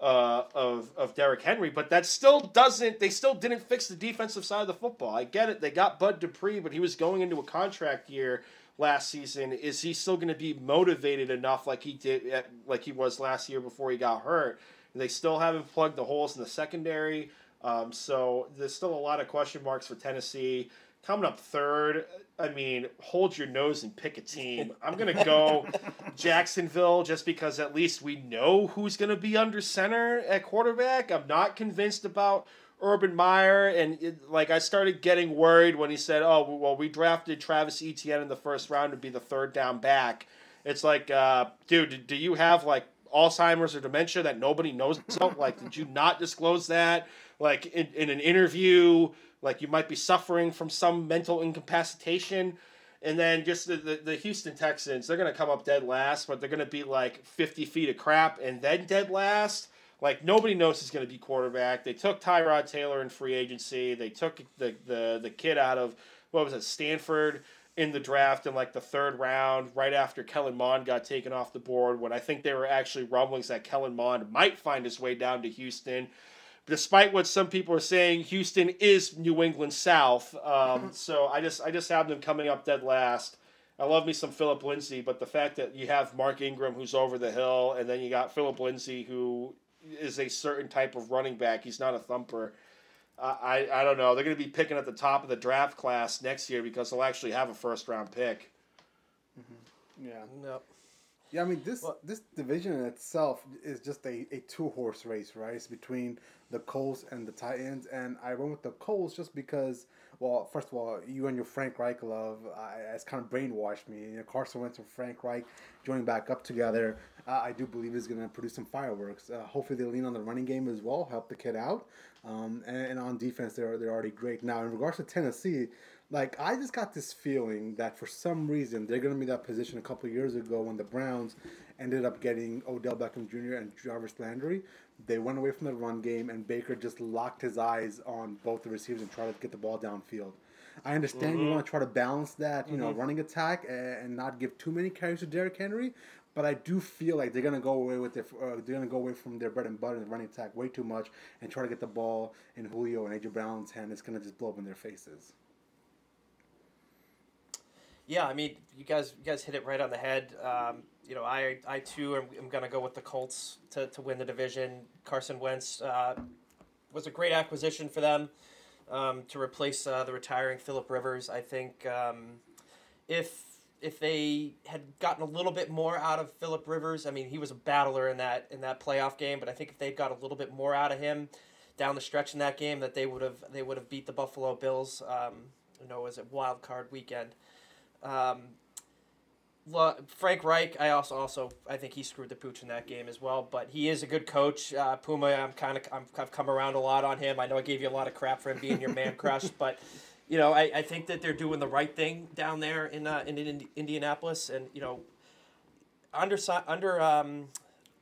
Uh, of of Derrick Henry, but that still doesn't. They still didn't fix the defensive side of the football. I get it. They got Bud Dupree, but he was going into a contract year last season. Is he still going to be motivated enough like he did, eh, like he was last year before he got hurt? They still haven't plugged the holes in the secondary. Um, so there's still a lot of question marks for Tennessee. Coming up third, I mean, hold your nose and pick a team. I'm going to go Jacksonville just because at least we know who's going to be under center at quarterback. I'm not convinced about Urban Meyer, and it, like I started getting worried when he said, "Oh, well, we drafted Travis Etienne in the first round to be the third down back." It's like, uh, dude, do you have like Alzheimer's or dementia that nobody knows about? like, did you not disclose that? Like in, in an interview, like you might be suffering from some mental incapacitation. And then just the, the, the Houston Texans, they're going to come up dead last, but they're going to be like 50 feet of crap and then dead last like nobody knows he's going to be quarterback. They took Tyrod Taylor in free agency. They took the, the the kid out of what was it Stanford in the draft in like the third round, right after Kellen Mond got taken off the board. When I think there were actually rumblings that Kellen Mond might find his way down to Houston. Despite what some people are saying, Houston is New England South. Um, so I just I just have them coming up dead last. I love me some Phillip Lindsay, but the fact that you have Mark Ingram who's over the hill, and then you got Phillip Lindsay who is a certain type of running back. He's not a thumper. Uh, I I don't know. They're going to be picking at the top of the draft class next year because they'll actually have a first round pick. Mm-hmm. Yeah. No. Yeah, I mean this well, this division in itself is just a, a two horse race, right? It's between the Colts and the Titans, and I went with the Colts just because. Well, first of all, you and your Frank Reich love uh, has kind of brainwashed me. You know, Carson Wentz and Frank Reich joining back up together uh, I do believe is going to produce some fireworks. Uh, hopefully, they lean on the running game as well, help the kid out. Um, and, and, on defense, they're they're already great. Now, in regards to Tennessee, like I just got this feeling that for some reason they're going to be that position a couple years ago when the Browns ended up getting Odell Beckham Jr. and Jarvis Landry. They went away from the run game, and Baker just locked his eyes on both the receivers and tried to get the ball downfield. I understand mm-hmm. you want to try to balance that, you mm-hmm. know, running attack and, not give too many carries to Derrick Henry, but I do feel like they're gonna go away with their uh, they're gonna go away from their bread and butter and running attack way too much and try to get the ball in Julio and AJ Brown's hand. It's gonna just blow up in their faces. Yeah, I mean, you guys you guys hit it right on the head. Um, you know, I I too am, am gonna go with the Colts to, to win the division. Carson Wentz uh, was a great acquisition for them um, to replace uh, the retiring Philip Rivers. I think um, if if they had gotten a little bit more out of Philip Rivers, I mean, he was a battler in that in that playoff game, but I think if they got a little bit more out of him, down the stretch in that game that they would have they would have beat the Buffalo Bills. Um, you know, was it wild card weekend? Um, Frank Reich, I also also I think he screwed the pooch in that game as well. But he is a good coach. Uh, Puma, I'm kind of i have come around a lot on him. I know I gave you a lot of crap for him being your man crush, but you know I, I think that they're doing the right thing down there in uh, in, in Indianapolis, and you know under under um,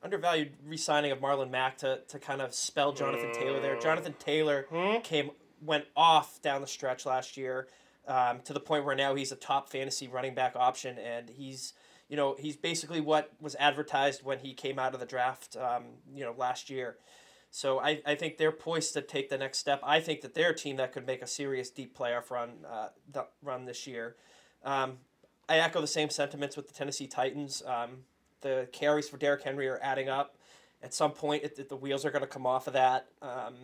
undervalued re-signing of Marlon Mack to, to kind of spell Jonathan Taylor there. Jonathan Taylor Hmm? came went off down the stretch last year um, to the point where now he's a top fantasy running back option, and he's you know he's basically what was advertised when he came out of the draft um, you know last year. So I, I think they're poised to take the next step. I think that they're a team that could make a serious deep playoff run uh, run this year. Um, I echo the same sentiments with the Tennessee Titans. Um, the carries for Derrick Henry are adding up. At some point, it, the wheels are going to come off of that. Um,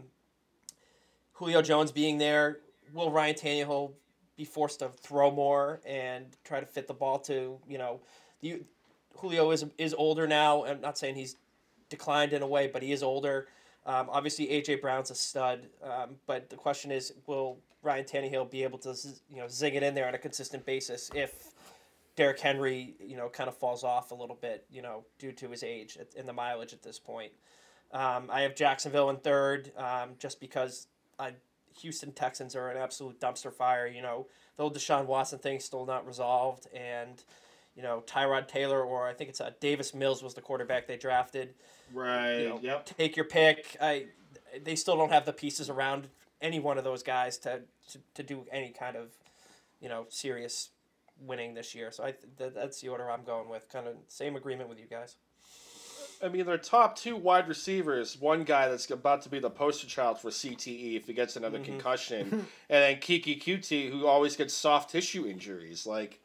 Julio Jones being there, will Ryan Tannehill be forced to throw more and try to fit the ball to you know, the, Julio is is older now. I'm not saying he's declined in a way, but he is older. Um, obviously, AJ Brown's a stud, um, but the question is, will Ryan Tannehill be able to you know zing it in there on a consistent basis if Derrick Henry, you know, kind of falls off a little bit, you know, due to his age and the mileage at this point. Um, I have Jacksonville in third, um, just because I, Houston Texans are an absolute dumpster fire. You know, the old Deshaun Watson thing still not resolved, and you know Tyrod Taylor or I think it's uh, Davis Mills was the quarterback they drafted. Right. You know, yep. Take your pick. I, they still don't have the pieces around any one of those guys to, to, to do any kind of, you know, serious winning this year. So I th- that's the order I'm going with. Kind of same agreement with you guys. I mean, their top two wide receivers, one guy that's about to be the poster child for CTE if he gets another Mm-hmm. concussion, and then Keke Coutee, who always gets soft tissue injuries. Like,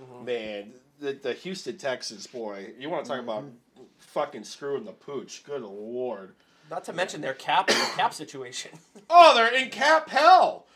Mm-hmm. man, the, the Houston Texans, boy, you want to talk about Mm-hmm. fucking screwing the pooch. Good lord. Not to mention their cap their cap situation. Oh, they're in cap hell.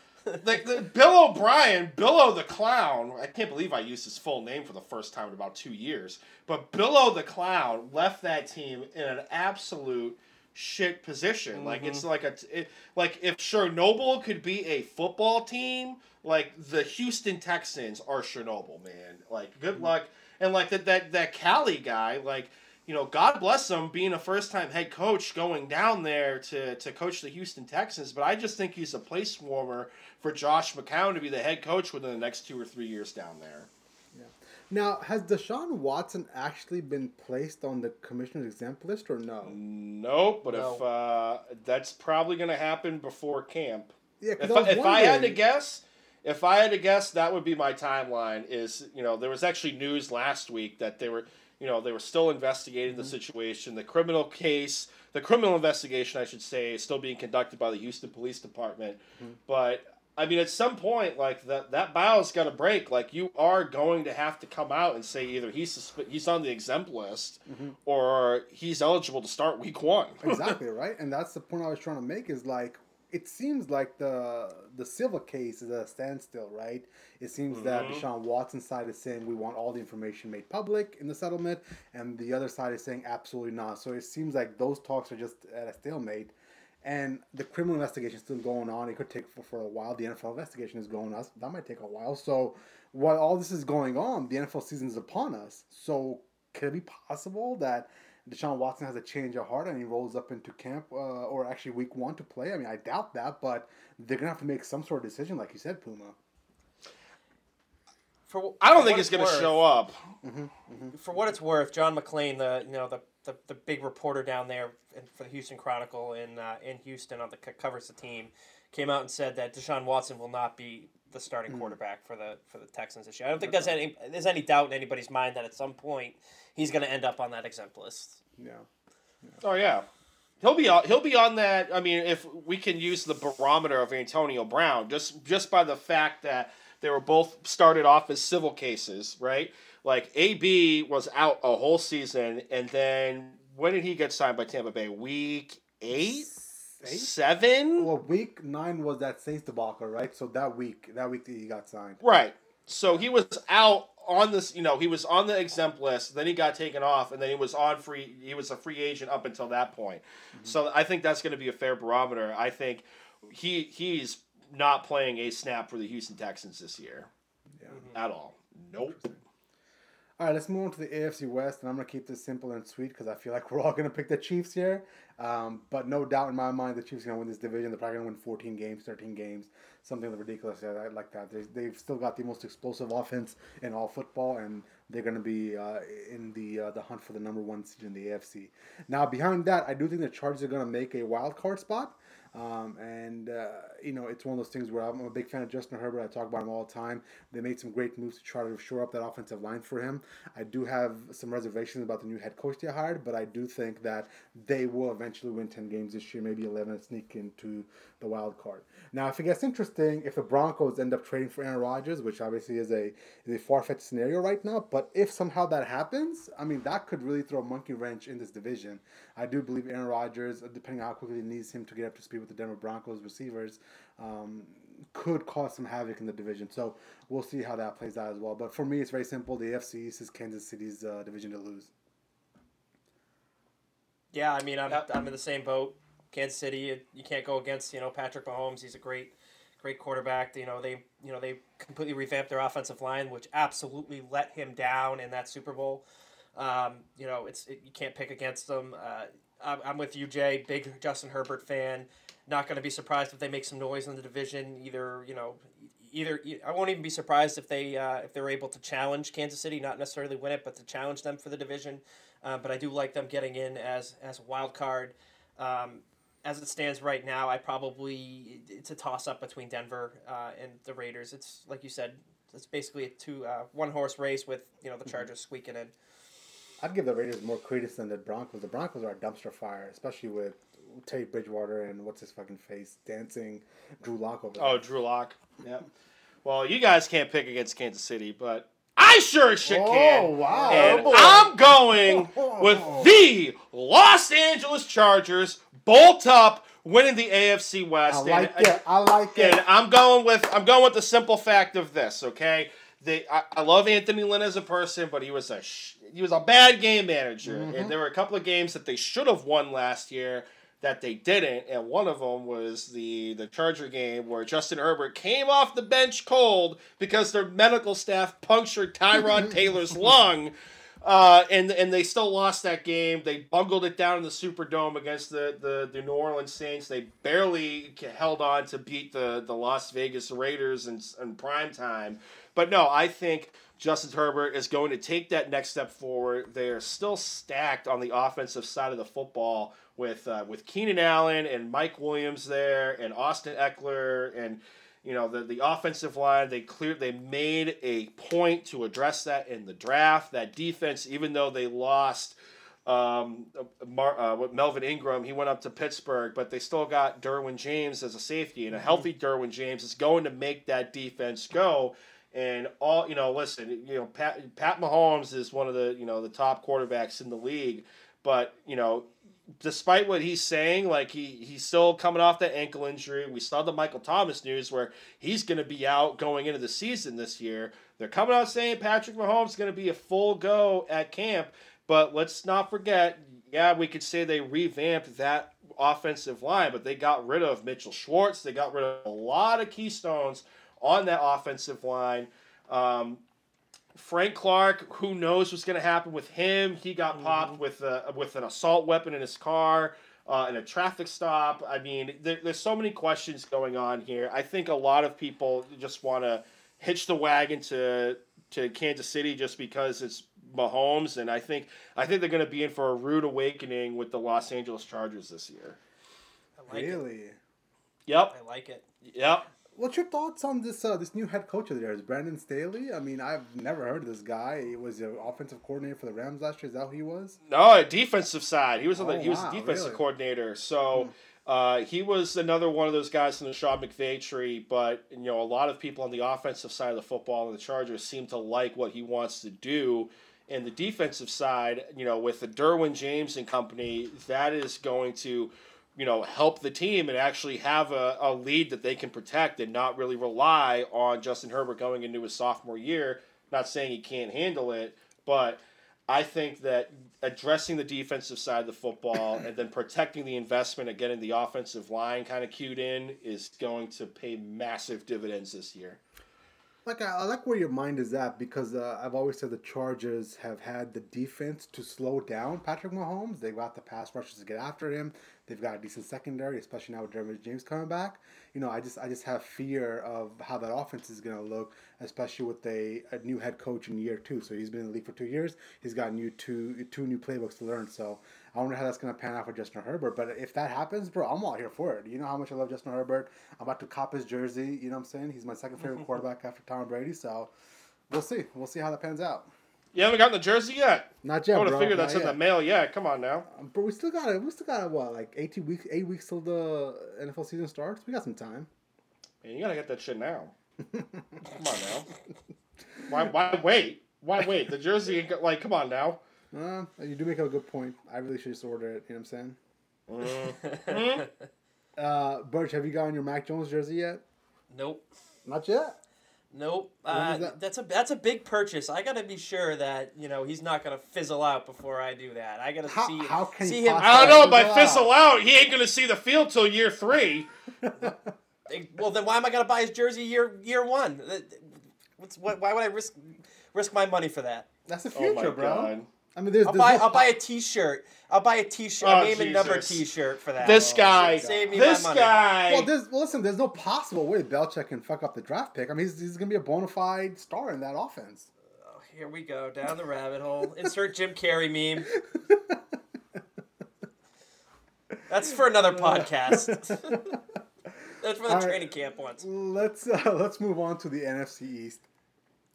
Like the, Bill O'Brien, Billo the Clown. I can't believe I used his full name for the first time in about two years. But Billo the Clown left that team in an absolute shit position. Like it's mm-hmm. like a it, like if Chernobyl could be a football team, like the Houston Texans are Chernobyl, man. Like good mm-hmm. luck. And like that that that Culley guy, like you know, God bless him being a first time head coach going down there to, to coach the Houston Texans, but I just think he's a place warmer for Josh McCown to be the head coach within the next two or three years down there. Now, has Deshaun Watson actually been placed on the commissioner's exempt list or no? Nope, but No. if uh, that's probably going to happen before camp. Yeah, 'cause If, I if I had to guess, if I had to guess, that would be my timeline. Is you know there was actually news last week that they were you know they were still investigating the situation. The criminal case, the criminal investigation, I should say, is still being conducted by the Houston Police Department. But I mean, at some point, like that that bow's got to break. Like you are going to have to come out and say either he's susp- he's on the exempt list or he's eligible to start week one. exactly right, and that's the point I was trying to make. Is like it seems like the the Silva case is at a standstill, right? It seems that Mm-hmm. Deshaun Watson's side is saying we want all the information made public in the settlement, and the other side is saying absolutely not. So it seems like those talks are just at a stalemate. And the criminal investigation is still going on. It could take for, for a while. The NFL investigation is going on. That might take a while. So while all this is going on, the NFL season is upon us. So could it be possible that Deshaun Watson has a change of heart and he rolls up into camp uh, or actually week one to play? I mean, I doubt that, but they're going to have to make some sort of decision, like you said, Puma. For, I don't for think what it's going to show up. For what it's worth, John McClain, the you know the, the, the big reporter down there for the Houston Chronicle in uh, in Houston on the co- covers the team, came out and said that Deshaun Watson will not be the starting quarterback for the for the Texans this year. I don't think there's any there's any doubt in anybody's mind that at some point he's going to end up on that exempt list. Yeah. Oh yeah, he'll be on. He'll be on that. I mean, if we can use the barometer of Antonio Brown, just just by the fact that they were both started off as civil cases, right? Like AB was out a whole season, and then when did he get signed by Tampa Bay? Week eight, Eight? seven, Well, week nine was that Saints debacle, right? So that week, that week that he got signed. right? So he was out on this, you know, he was on the exempt list. Then he got taken off, and then he was on free. He was a free agent up until that point. Mm-hmm. So I think that's going to be a fair barometer. I think he he's not playing a snap for the Houston Texans this year Yeah. at all. Nope. All right, let's move on to the AFC West, and I'm gonna keep this simple and sweet because I feel like we're all gonna pick the Chiefs here. Um, but no doubt in my mind, the Chiefs are gonna win this division. They're probably gonna win 14 games, 13 games, something ridiculous like that. They, they've still got the most explosive offense in all football, and they're gonna be uh, in the uh, the hunt for the number one seed in the AFC. Now, behind that, I do think the Chargers are gonna make a wild card spot. Um, and uh, you know, it's one of those things where I'm a big fan of Justin Herbert. I talk about him all the time. They made some great moves to try to shore up that offensive line for him. I do have some reservations about the new head coach they hired, but I do think that they will eventually win 10 games this year, maybe 11, and sneak into the wild card. Now, if it gets interesting, if the Broncos end up trading for Aaron Rodgers, which obviously is a is a far fetched scenario right now, but if somehow that happens, I mean that could really throw a monkey wrench in this division. I do believe Aaron Rodgers, depending on how quickly he needs him to get up to speed with the Denver Broncos receivers, um, could cause some havoc in the division. So we'll see how that plays out as well. But for me, it's very simple. The AFC East is Kansas City's uh, division to lose. Yeah, I mean, I'm, I'm in the same boat. Kansas City, you, you can't go against you know Patrick Mahomes. He's a great, great quarterback. You know they you know they completely revamped their offensive line, which absolutely let him down in that Super Bowl. Um, you know it's it, you can't pick against them. Uh, I'm, I'm with you, Jay. Big Justin Herbert fan. Not going to be surprised if they make some noise in the division. Either you know, either I won't even be surprised if they uh, if they're able to challenge Kansas City, not necessarily win it, but to challenge them for the division. Uh, but I do like them getting in as as a wild card. Um, as it stands right now, I probably it's a toss up between Denver uh, and the Raiders. It's like you said, it's basically a two uh, one horse race with you know the Chargers squeaking in. I'd give the Raiders more credence than the Broncos. The Broncos are a dumpster fire, especially with Teddy Bridgewater and what's his fucking face dancing Drew Lock over there. Oh, Drew Lock. Yeah. Well, you guys can't pick against Kansas City, but I sure as shit Oh, can. wow. And Oh, boy. I'm going with the Los Angeles Chargers, bolt up, winning the AFC West. I like and, it. I like it. and I'm going with I'm going with the simple fact of this. Okay, they I, I love Anthony Lynn as a person, but he was a sh- he was a bad game manager, Mm-hmm. and there were a couple of games that they should have won last year that they didn't, and one of them was the the Charger game where Justin Herbert came off the bench cold because their medical staff punctured Tyrod Taylor's lung. Uh, and and they still lost that game. They bungled it down in the Superdome against the, the, the New Orleans Saints. They barely held on to beat the, the Las Vegas Raiders in, in prime time. But no, I think Justin Herbert is going to take that next step forward. They are still stacked on the offensive side of the football with uh, with Keenan Allen and Mike Williams there and Austin Ekeler and you know the the offensive line they cleared they made a point to address that in the draft. That defense even though they lost um, Mar, uh, Melvin Ingram he went up to Pittsburgh but they still got Derwin James as a safety and a healthy Derwin James is going to make that defense go. And all you know listen you know Pat Pat Mahomes is one of the you know the top quarterbacks in the league but you know despite what he's saying, like he he's still coming off that ankle injury. We saw the Michael Thomas news where he's going to be out going into the season this year. They're coming out saying Patrick Mahomes is going to be a full go at camp, but let's not forget, yeah, we could say they revamped that offensive line, but they got rid of Mitchell Schwartz. They got rid of a lot of keystones on that offensive line. Um, Frank Clark, who knows what's going to happen with him? He got popped with a, with an assault weapon in his car uh, in a traffic stop. I mean, there, there's so many questions going on here. I think a lot of people just want to hitch the wagon to to Kansas City just because it's Mahomes, and I think I think they're going to be in for a rude awakening with the Los Angeles Chargers this year. I like it. really? Yep, I like it. yep. What's your thoughts on this uh, this new head coach of theirs, Brandon Staley? I mean, I've never heard of this guy. He was the offensive coordinator for the Rams last year. Is that who he was? No, defensive side. He was on the Oh, he was wow, the defensive really? Hmm. coordinator. So uh, he was another one of those guys in the Sean McVay tree. But you know, a lot of people on the offensive side of the football and the Chargers seem to like what he wants to do. And the defensive side, you know, with the Derwin James and company, that is going to, you know, help the team and actually have a, a lead that they can protect and not really rely on Justin Herbert going into his sophomore year Not saying he can't handle it, but I think that addressing the defensive side of the football and then protecting the investment and getting the offensive line kind of cued in is going to pay massive dividends this year. Like I, I like where your mind is at because uh, I've always said the Chargers have had the defense to slow down Patrick Mahomes. They've got the pass rushers to get after him. They've got a decent secondary, especially now with Derwin James coming back. You know, I just I just have fear of how that offense is going to look, especially with a, a new head coach in year two. So he's been in the league for two years. He's got new two two new playbooks to learn. So I wonder how that's going to pan out for Justin Herbert. But if that happens, bro, I'm all here for it. You know how much I love Justin Herbert. I'm about to cop his jersey. You know what I'm saying? He's my second favorite quarterback after Tom Brady. So we'll see. We'll see how that pans out. You haven't gotten the jersey yet. Not yet, I would bro. have figured Not that's in yet. the mail. Yeah, come on now. Um, But we still got it. We still got what, like eighteen weeks, eight weeks till the NFL season starts. We got some time. Man, you gotta get that shit now. come on now. Why? Why wait? Why wait? The jersey, like, come on now. Uh, you do make a good point. I really should just order it. You know what I'm saying? Mhm. Uh, Birch, have you gotten your Mac Jones jersey yet? nope. Not yet. Nope. Uh, that? That's a that's a big purchase. I gotta be sure that you know he's not gonna fizzle out before I do that. I gotta How- see how can see him. I don't know. By Fizzle fizzle out, he ain't gonna see the field till year three. Well, then why am I gonna buy his jersey year year one? What's what? Why would I risk risk my money for that? That's the Oh future, my bro. god. I mean, there's. I'll there's buy no I'll buy a T-shirt. I'll buy a T-shirt, Oh, a name and number T-shirt for that. This guy. Save me This my money. guy. Well, there's well, listen. There's no possible way Belichick can fuck up the draft pick. I mean, he's, he's gonna be a bona fide star in that offense. Oh, here we go down the rabbit hole. Insert Jim Carrey meme. That's for another podcast. That's for the All right. training camp ones. Let's uh, let's move on to the NFC East.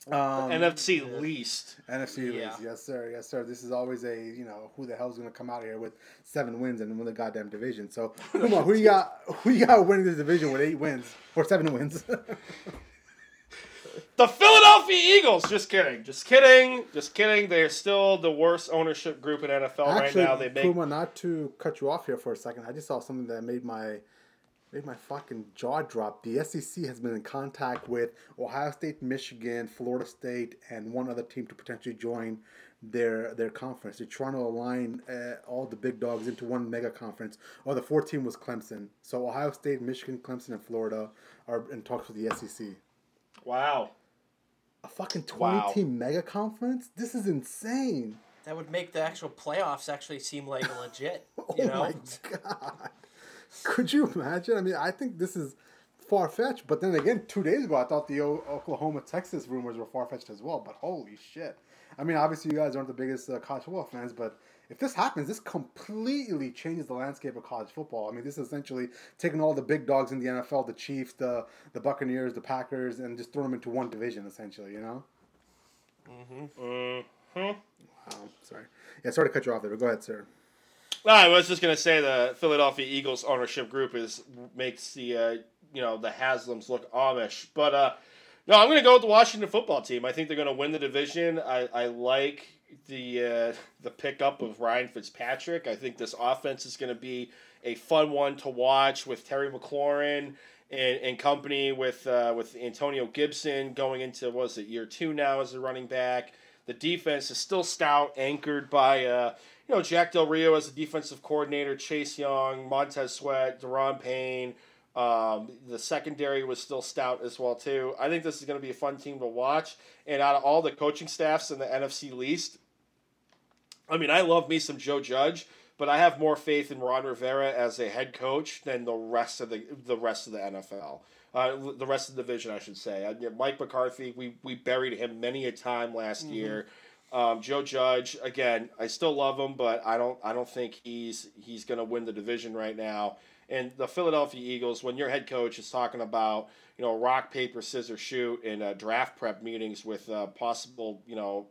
Um, NFC least. NFC Yeah. East, yes sir, yes sir. This is always a you know who the hell's gonna come out here with seven wins and win the goddamn division. So come on, who you got? Who you got winning this division with eight wins or seven wins? The Philadelphia Eagles. Just kidding. Just kidding. Just kidding. They're still the worst ownership group in NFL Actually, right now. They make Puma, not to cut you off here for a second. I just saw something that made my made my fucking jaw drop. The SEC has been in contact with Ohio State, Michigan, Florida State, and one other team to potentially join their their conference. They're trying to align uh, all the big dogs into one mega conference. Or the fourth team was Clemson. So Ohio State, Michigan, Clemson, and Florida are in talks with the SEC. wow. A fucking twenty Wow. team mega conference? This is insane. That would make the actual playoffs actually seem like legit. Oh You know, my god! Could you imagine? I mean, I think this is far fetched. But then again, two days ago, I thought the O- Oklahoma Texas rumors were far fetched as well. But holy shit! I mean, obviously, you guys aren't the biggest uh, college football fans, but if this happens, this completely changes the landscape of college football. I mean, this is essentially taking all the big dogs in the NFL, the Chiefs, the the Buccaneers, the Packers, and just throwing them into one division, essentially. You know? Mm hmm Mm hmm. Wow. Sorry. Yeah, sorry to cut you off there, but go ahead, sir. I was just gonna say the Philadelphia Eagles ownership group is makes the uh, you know the Haslams look Amish, but uh, no, I'm gonna go with the Washington football team. I think they're gonna win the division. I, I like the uh, the pickup of Ryan Fitzpatrick. I think this offense is gonna be a fun one to watch with Terry McLaurin and, and company with uh, with Antonio Gibson going into what was it year two now as a running back. The defense is still stout, anchored by uh, you know Jack Del Rio as a defensive coordinator, Chase Young, Montez Sweat, Daron Payne. Um, the secondary was still stout as well too. I think this is going to be a fun team to watch. And out of all the coaching staffs in the NFC least, I mean, I love me some Joe Judge, but I have more faith in Ron Rivera as a head coach than the rest of the the rest of the NFL. Uh, the rest of the division, I should say. Mike McCarthy, we, we buried him many a time last year. Um, Joe Judge, again, I still love him, but I don't I don't think he's he's going to win the division right now. And the Philadelphia Eagles, when your head coach is talking about you know rock paper scissors shoot in uh, draft prep meetings with uh, possible you know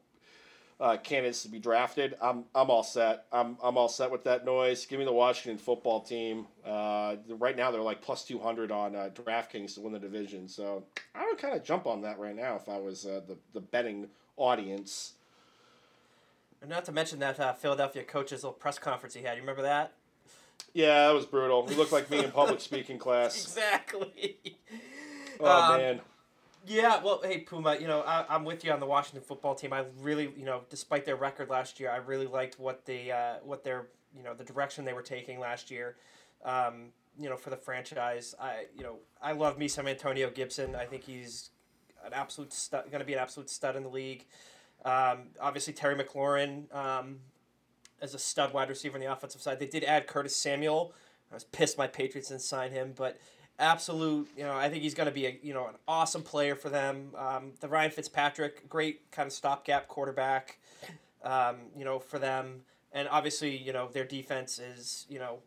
uh, candidates to be drafted, I'm I'm all set. I'm I'm all set with that noise. Give me the Washington football team. Uh, right now they're like plus two hundred on uh, DraftKings to win the division. So I would kind of jump on that right now if I was uh, the the betting audience. And not to mention that uh, Philadelphia coach's little press conference he had. You remember that? Yeah, that was brutal. He looked like me in public speaking class. Exactly. Oh Um, man. Yeah, well, hey Puma, you know I, I'm with you on the Washington football team. I really, you know, despite their record last year, I really liked what the uh, what their you know the direction they were taking last year. Um, you know, for the franchise, I you know I love me some Antonio Gibson. I think he's an absolute stud, going to be an absolute stud in the league. Um, obviously, Terry McLaurin um, as a stud wide receiver on the offensive side. They did add Curtis Samuel. I was pissed my Patriots didn't sign him, but absolute. You know, I think he's going to be a you know an awesome player for them. Um, the Ryan Fitzpatrick, great kind of stopgap quarterback. Um, you know, for them, and obviously, you know, their defense is you know,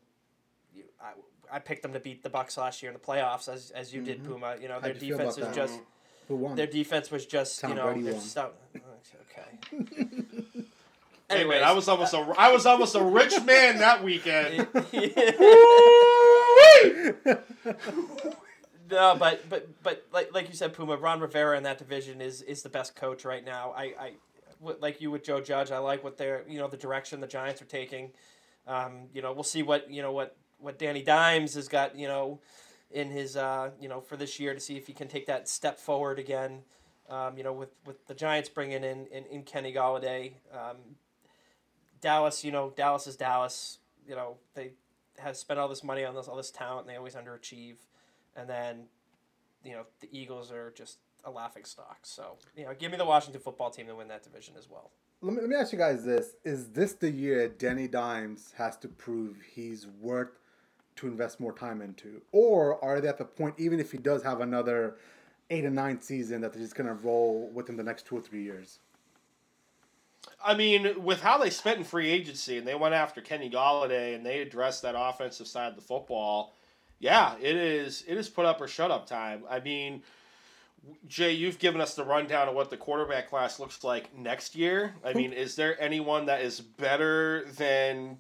you, I, I picked them to beat the Bucks last year in the playoffs, as as you did, Puma. You know, How'd their you defense was just their defense was just Tom you know Brady their won. stuff. Okay. Hey, man, I was almost a I was almost a rich man that weekend. no, but but but like like you said, Puma, Ron Rivera in that division is is the best coach right now. I I w- like you with Joe Judge. I like what they're you know the direction the Giants are taking. Um, you know, we'll see what you know what what Danny Dimes has got. You know, in his uh, you know for this year to see if he can take that step forward again. Um, you know, with, with the Giants bringing in in, in Kenny Golladay, um, Dallas. You know, Dallas is Dallas. You know, they have spent all this money on this all this talent, and they always underachieve. And then, you know, the Eagles are just a laughing stock. So, you know, give me the Washington football team to win that division as well. Let me, let me ask you guys this: Is this the year Danny Dimes has to prove he's worth to invest more time into, or are they at the point, even if he does have another eight or nine season, that they're just gonna roll within the next two or three years? I mean, with how they spent in free agency and they went after Kenny Golladay and they addressed that offensive side of the football, yeah, it is it is put up or shut up time. I mean, Jay, you've given us the rundown of what the quarterback class looks like next year. I mean, is there anyone that is better than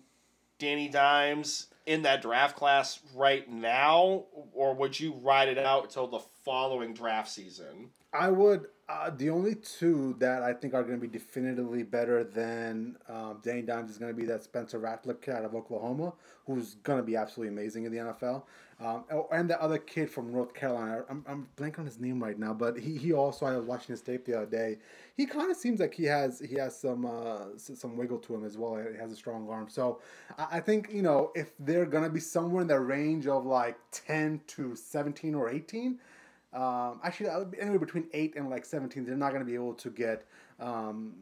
Danny Dimes in that draft class right now, or would you ride it out until the following draft season? I would. Uh, the only two that I think are going to be definitively better than um, Danny Dimes is going to be that Spencer Rattler kid out of Oklahoma, who's going to be absolutely amazing in the NFL, um, oh, and the other kid from North Carolina. I'm, I'm blanking on his name right now, but he, he also I was watching his tape the other day. He kind of seems like he has he has some uh, some wiggle to him as well. He has a strong arm, so I, I think you know if they're going to be somewhere in the range of like ten to seventeen or eighteen. Um, actually, that would be anywhere between eight and like seventeen. They're not going to be able to get um,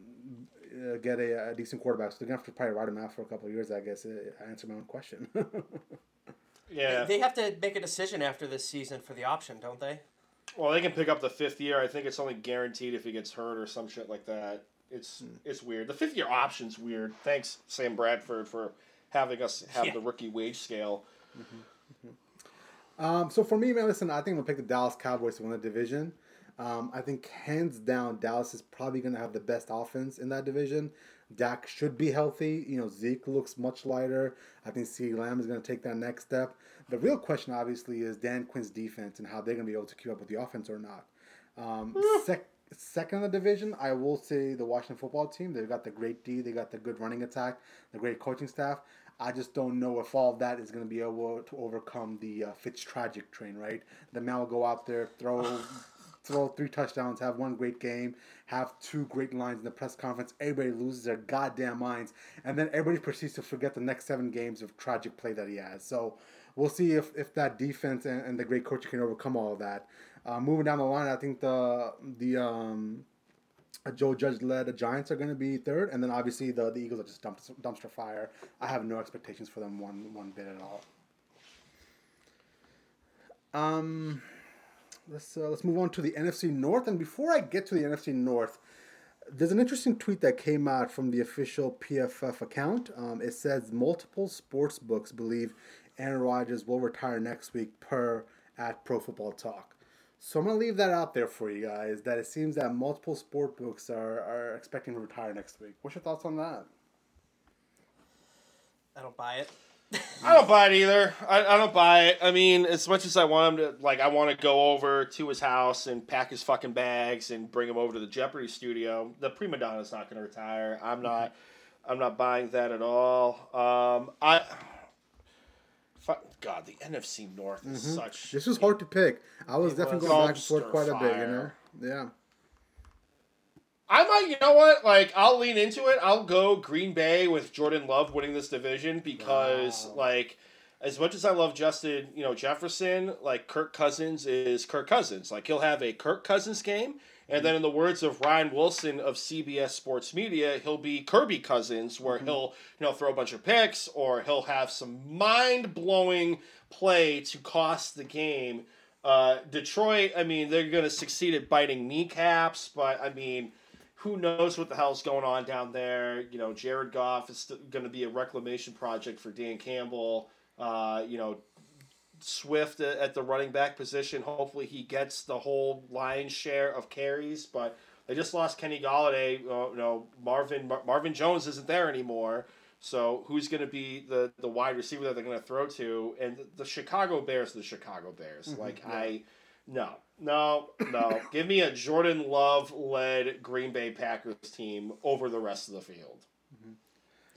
uh, get a, a decent quarterback, so they're going to have to probably ride him out for a couple of years. I guess. Uh, answer my own question. Yeah. They have to make a decision after this season for the option, don't they? Well, they can pick up the fifth year. I think it's only guaranteed if he gets hurt or some shit like that. It's it's weird. The fifth year option's weird. Thanks, Sam Bradford, for having us have Yeah. the rookie wage scale. Um, so for me, man, listen, I think I'm gonna pick the Dallas Cowboys to win the division. Um, I think hands down, Dallas is probably gonna have the best offense in that division. Dak should be healthy. You know, Zeke looks much lighter. I think C. Lamb is gonna take that next step. The real question, obviously, is Dan Quinn's defense and how they're gonna be able to keep up with the offense or not. Um, sec- second in the division, I will say the Washington football team. They've got the great D, they got the good running attack, the great coaching staff. I just don't know if all that is going to be able to overcome the uh, Fitz tragic train, right? The man will go out there, throw, throw three touchdowns, have one great game, have two great lines in the press conference. Everybody loses their goddamn minds, and then everybody proceeds to forget the next seven games of tragic play that he has. So we'll see if, if that defense and, and the great coach can overcome all of that. Uh, moving down the line, I think the the um, Joe Judge led the Giants are going to be third, and then obviously the, the Eagles are just dumpster, dumpster fire. I have no expectations for them one one bit at all. Um, let's uh, let's move on to the NFC North, and before I get to the NFC North, there's an interesting tweet that came out from the official PFF account. Um, it says multiple sports books believe Aaron Rodgers will retire next week per at Pro Football Talk. So I'm gonna leave that out there for you guys. That it seems that multiple sport books are, are expecting to retire next week. What's your thoughts on that? I don't buy it. I don't buy it either. I, I don't buy it. I mean, as much as I want him to, like, I want to go over to his house and pack his fucking bags and bring him over to the Jeopardy studio. The prima donna's not going to retire. I'm not. I'm not buying that at all. Um, I. God, the NFC North is mm-hmm. such. This was hard to pick. I was definitely was going back and forth quite a bit, you know. Yeah. I might, you know what? Like, I'll lean into it. I'll go Green Bay with Jordan Love winning this division because, Wow. like, as much as I love Justin, you know, Jefferson, like Kirk Cousins is Kirk Cousins. Like, he'll have a Kirk Cousins game, and then in the words of Ryan Wilson of CBS Sports Media, he'll be Kirby Cousins, where he'll, you know, throw a bunch of picks or he'll have some mind blowing play to cost the game. Uh, Detroit, I mean, they're going to succeed at biting kneecaps, but I mean, who knows what the hell's going on down there? You know, Jared Goff is going to be a reclamation project for Dan Campbell. Uh, you know, Swift at the running back position. Hopefully, he gets the whole lion's share of carries. But they just lost Kenny Golladay. Uh, you know, Marvin Mar- Marvin Jones isn't there anymore. So who's going to be the the wide receiver that they're going to throw to? And the, the Chicago Bears, the Chicago Bears. Like I, no, no, no. Give me a Jordan Love led Green Bay Packers team over the rest of the field.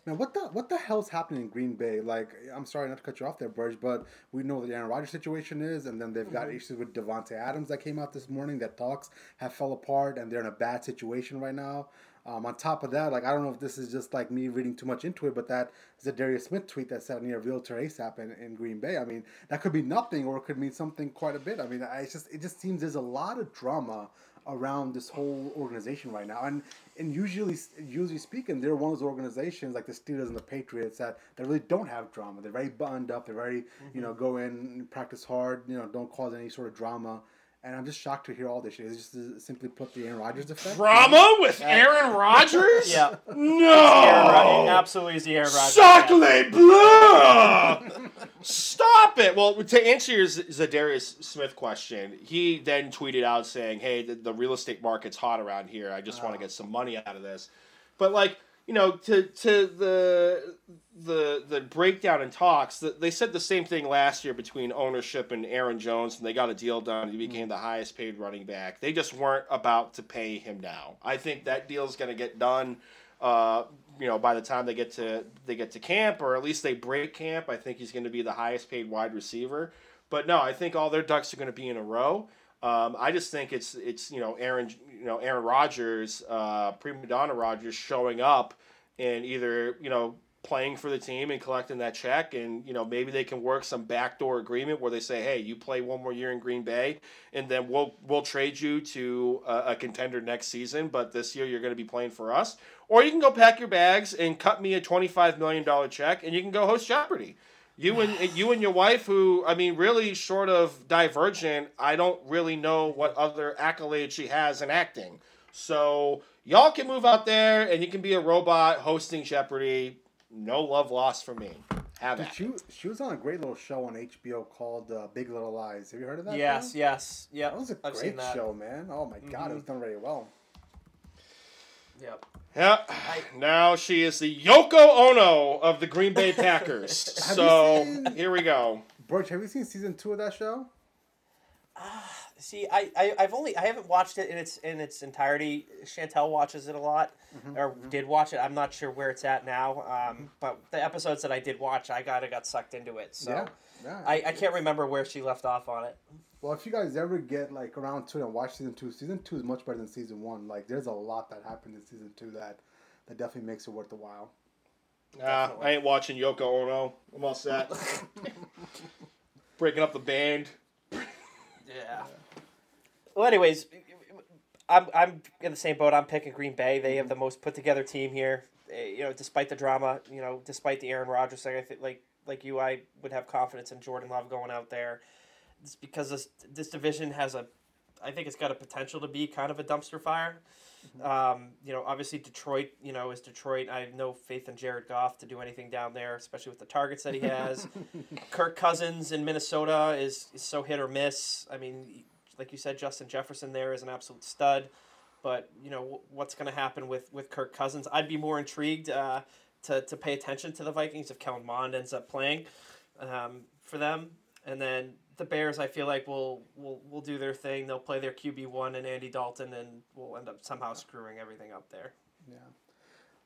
Now, what the what the hell's happening in Green Bay? Like, I'm sorry not to cut you off there, Burge, but we know the Aaron Rodgers situation is, and then they've got issues with Davante Adams that came out this morning. That talks have fell apart, and they're in a bad situation right now. Um, on top of that, like I don't know if this is just like me reading too much into it, but that Za'Darius Smith tweet that said near realtor ASAP in, in Green Bay. I mean, that could be nothing, or it could mean something quite a bit. I mean, I it's just it just seems there's a lot of drama around this whole organization right now. And and usually usually speaking, they're one of those organizations like the Steelers and the Patriots that, that really don't have drama. They're very buttoned up. They're very you mm-hmm. know go in practice hard. You know don't cause any sort of drama. And I'm just shocked to hear all this shit. It's just simply put the Aaron Rodgers effect. Drama with Aaron Rodgers? Yeah. No. Aaron Rod- absolutely is the Aaron Rodgers. Sacre bleu! Stop it! Well, to answer your Z- Za'Darius Smith question, he then tweeted out saying, "Hey, the, the real estate market's hot around here. I just want to ah. get some money out of this." But like, you know, to to the the the breakdown and talks, th- they said the same thing last year between ownership and Aaron Jones, and they got a deal done. He became the highest paid running back. They just weren't about to pay him now. I think that deal's going to get done. Uh, you know, by the time they get to they get to camp, or at least they break camp, I think he's going to be the highest paid wide receiver. But no, I think all their ducks are going to be in a row. Um, I just think it's it's you know Aaron you know Aaron Rodgers, uh, prima donna Rodgers showing up and either you know playing for the team and collecting that check, and you know maybe they can work some backdoor agreement where they say, hey, you play one more year in Green Bay, and then we'll we'll trade you to a, a contender next season, but this year you're going to be playing for us, or you can go pack your bags and cut me a twenty five million dollar check, and you can go host Jeopardy. You and you and your wife, who I mean, really short of Divergent, I don't really know what other accolades she has in acting. So y'all can move out there, and you can be a robot hosting Jeopardy. No love lost for me. Have Dude, it. she, she was on a great little show on HBO called uh, Big Little Lies. Have you heard of that? Yes, show? yes, yeah. That was a I've great show, man. Oh my god, it was done very well. Yep. Yeah. Now she is the Yoko Ono of the Green Bay Packers. So seen- here we go. Burge, have you seen season two of that show? Ah, see, I, I I've only I haven't watched it in its in its entirety. Chantel watches it a lot, or did watch it. I'm not sure where it's at now. Um, but the episodes that I did watch, I got got sucked into it. So yeah. Yeah. I, I can't remember where she left off on it. Well, if you guys ever get like around to it and watch season two, season two is much better than season one. Like, there's a lot that happened in season two that that definitely makes it worth the while. Nah, I ain't watching Yoko Ono. I'm all set. Breaking up the band. Yeah. Well, anyways, I'm I'm in the same boat. I'm picking Green Bay. They have the most put together team here. Eh, You know, despite the drama, you know, despite the Aaron Rodgers thing, I think like like you, I would have confidence in Jordan Love going out there. It's because this this division has a, I think it's got a potential to be kind of a dumpster fire. Um, you know, obviously Detroit, you know, is Detroit. I have no faith in Jared Goff to do anything down there, especially with the targets that he has. Kirk Cousins in Minnesota is, is so hit or miss. I mean, like you said, Justin Jefferson there is an absolute stud. But you know wh- what's going to happen with, with Kirk Cousins? I'd be more intrigued uh, to, to pay attention to the Vikings if Kellen Mond ends up playing um, for them, and then the Bears. I feel like will will will do their thing. They'll play their QB one and Andy Dalton, and we'll end up somehow screwing everything up there. Yeah.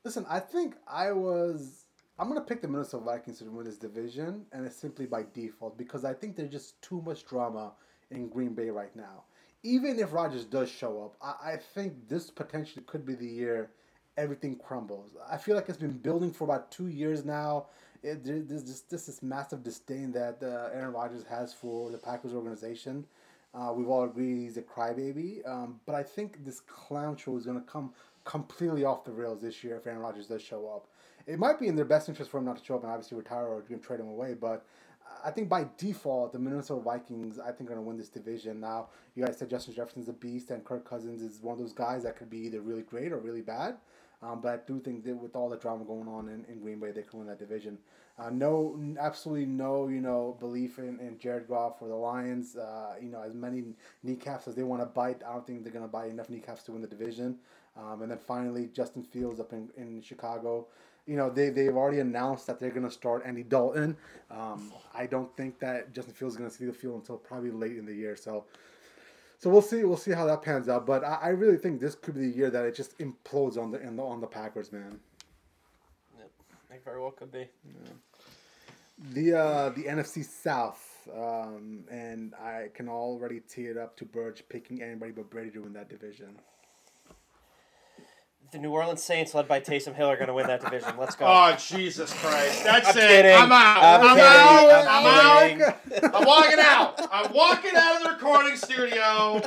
Listen, I think I was. I'm gonna pick the Minnesota Vikings to win this division, and it's simply by default because I think there's just too much drama in Green Bay right now. even if Rodgers does show up, I, I think this potentially could be the year everything crumbles. I feel like it's been building for about two years now. It, there's this, this, this massive disdain that uh, Aaron Rodgers has for the Packers organization. Uh, we've all agreed he's a crybaby, um, but I think this clown show is going to come completely off the rails this year if Aaron Rodgers does show up. It might be in their best interest for him not to show up and obviously retire or trade him away, but I think by default, the Minnesota Vikings, I think, are going to win this division. Now, you guys said Justin Jefferson's a beast, and Kirk Cousins is one of those guys that could be either really great or really bad. Um, but I do think that with all the drama going on in, in Green Bay, they can win that division. Uh, no, absolutely no, you know, belief in, in Jared Goff or the Lions. Uh, you know, as many kneecaps as they want to bite, I don't think they're going to bite enough kneecaps to win the division. Um, and then finally, Justin Fields up in, in Chicago. You know, they, they've already announced that they're going to start Andy Dalton. Um, I don't think that Justin Fields is going to see the field until probably late in the year. So, so we'll see. We'll see how that pans out. But I, I really think this could be the year that it just implodes on the, the on the Packers, man. Yep. Very well could be. Yeah. The uh, the NFC South, um, and I can already tee it up to Burge picking anybody but Brady to win that division. The New Orleans Saints, led by Taysom Hill, are going to win that division. Let's go. Oh Jesus Christ! That's I'm it. kidding. I'm out. I'm I'm, out. I'm out. I'm walking out. I'm walking out of the recording studio.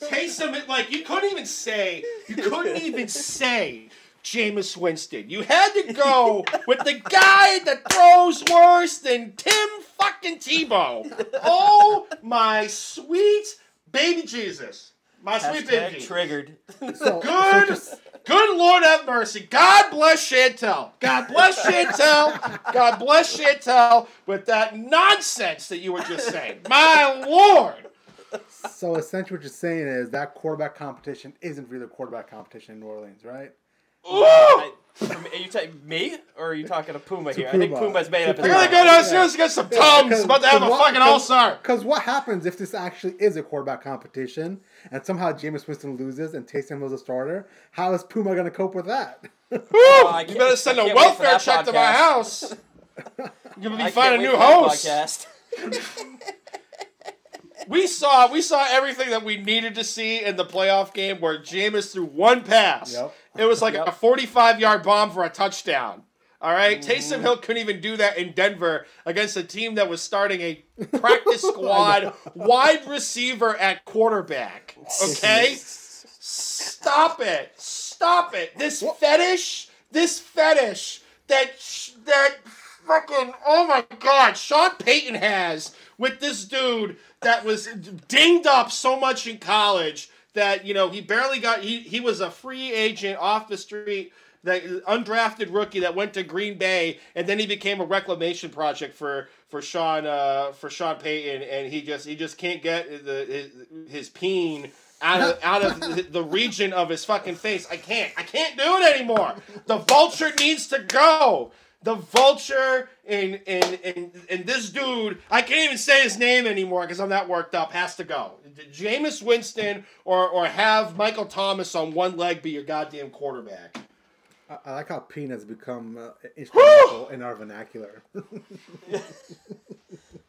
Taysom, like you couldn't even say, you couldn't even say Jameis Winston. You had to go with the guy that throws worse than Tim fucking Tebow. Oh my sweet baby Jesus. My sweet baby Hashtag Jesus. triggered. So, so Good, just- good Lord have mercy. God bless Chantel. God bless Chantel. God bless Chantel with that nonsense that you were just saying. My Lord. so essentially, what you're saying is that quarterback competition isn't really a quarterback competition in New Orleans, right? Ooh. I, from, are you talking me or are you talking to Puma here? I think Puma. Puma's made up To his I gotta mind. go downstairs and get some Tums. About to have a fucking all star. Because what happens if this actually is a quarterback competition and somehow Jameis Winston loses and Taysom Hill's a starter? How is Puma going to cope with that? Woo. Oh, I You better send I a can't wait for welfare that check to my house. You're gonna be finding a new wait host. podcast. We saw we saw everything that we needed to see in the playoff game where Jameis threw one pass. Yep. It was like Yep. a 45 yard bomb for a touchdown. All right? Mm-hmm. Taysom Hill couldn't even do that in Denver against a team that was starting a practice squad wide receiver at quarterback. Okay? Stop it. Stop it. This fetish, this fetish that that fucking oh my god, Sean Payton has with this dude that was dinged up so much in college that you know he barely got he he was a free agent off the street that undrafted rookie that went to Green Bay and then he became a reclamation project for for Sean uh, for Sean Payton and he just he just can't get the his, his peen out of out of the, the region of his fucking face. I can't. I can't do it anymore. The vulture needs to go. The vulture and and and, and this dude, I can't even say his name anymore because I'm that worked up. Has to go. Jameis Winston or or have Michael Thomas on one leg be your goddamn quarterback. I, I like how Peen has become uh, instrumental in our vernacular.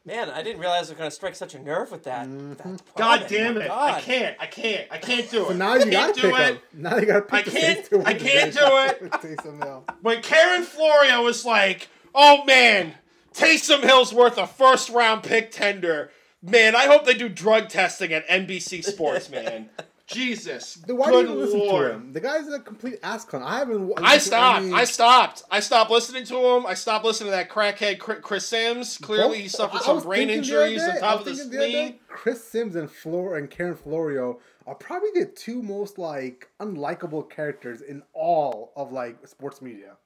Man, I didn't realize I was going to strike such a nerve with that. that Mm-hmm. God damn My it! I can't. I can't. I can't do it. So now you gotta do pick it. him. Now you got to pick I can't- Saints to I can't do it. with Taysom Hill. when Karen Florio was like, "Oh man, Taysom Hill's worth a first round pick tender." Man, I hope they do drug testing at NBC Sports, man. Jesus, Then why do you listen lord. to him? The guy's a complete ass clown. I haven't. I stopped. any- I stopped. I stopped listening to him. I stopped listening to that crackhead Chris Sims. Clearly, he suffered some brain the injuries on top of the thinking the other day, spleen. Chris Sims and Flor and Karen Florio are probably the two most like unlikable characters in all of like sports media.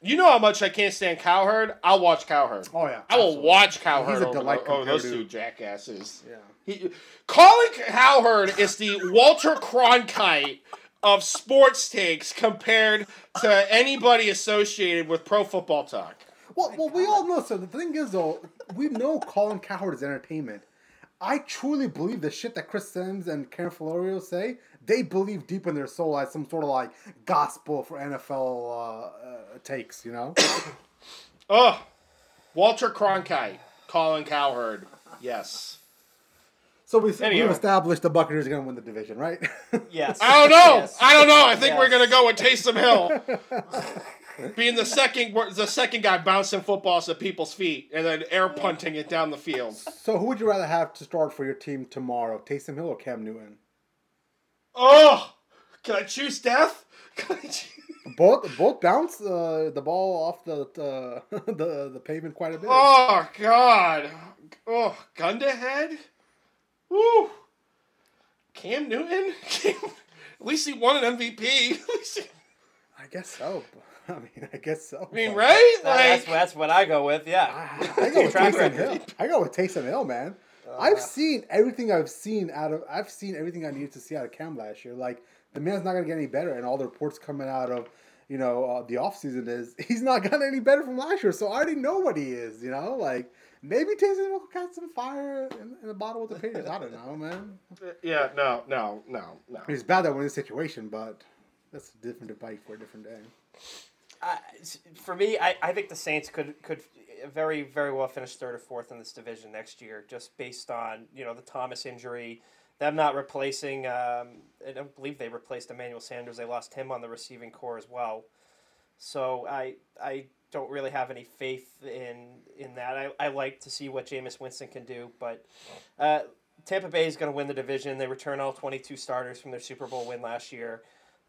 You know how much I can't stand Cowherd. I'll watch Cowherd. Oh yeah, I will absolutely. watch Cowherd He's a over, delight over those compared two jackasses. Yeah. He, Colin Cowherd is the Walter Cronkite of sports takes compared to anybody associated with Pro Football Talk. Well, well, we all know. So the thing is, though, we know Colin Cowherd is entertainment. I truly believe the shit that Chris Sims and Karen Florio say. They believe deep in their soul as some sort of like gospel for NFL uh, uh, takes. You know. Ugh. Walter Cronkite, Colin Cowherd. Yes. So we, we've established the Buccaneers are going to win the division, right? Yes. I don't know. Yes. I don't know. I think we're gonna go with Taysom Hill, being the second the second guy bouncing footballs at people's feet and then air punting it down the field. so who would you rather have to start for your team tomorrow, Taysom Hill or Cam Newton? Oh, can I choose death? Can I choose- Both both bounce uh, the ball off the uh, the the pavement quite a bit. Oh God. Oh, gun to head. Woo. Cam Newton. Cam, at least he won an MVP. He- I guess so. I mean, I guess so. I mean, right? That- that's, Like, that's what I go with. Yeah. I, I go with Track Taysom. Hill. I go with Taysom Hill, man. I've seen everything I've seen out of. I've seen everything I needed to see out of Cam last year. Like the man's not gonna get any better, and all the reports coming out of you know uh, the offseason is he's not gotten any better from last year. So I already know what he is. You know, like maybe Taysom Hill catch some fire in, in the bottle with the Patriots. I don't know, man. yeah, no, no, no, no. It's bad that we're in this situation, but that's a different debate for a different day. I, for me, I, I think the Saints could could very very well finish third or fourth in this division next year, just based on you know the Thomas injury, them not replacing. Um, I don't believe they replaced Emmanuel Sanders. They lost him on the receiving corps as well. So I I don't really have any faith in in that. I, I like to see what Jameis Winston can do, but uh, Tampa Bay is going to win the division. They return all twenty two starters from their Super Bowl win last year.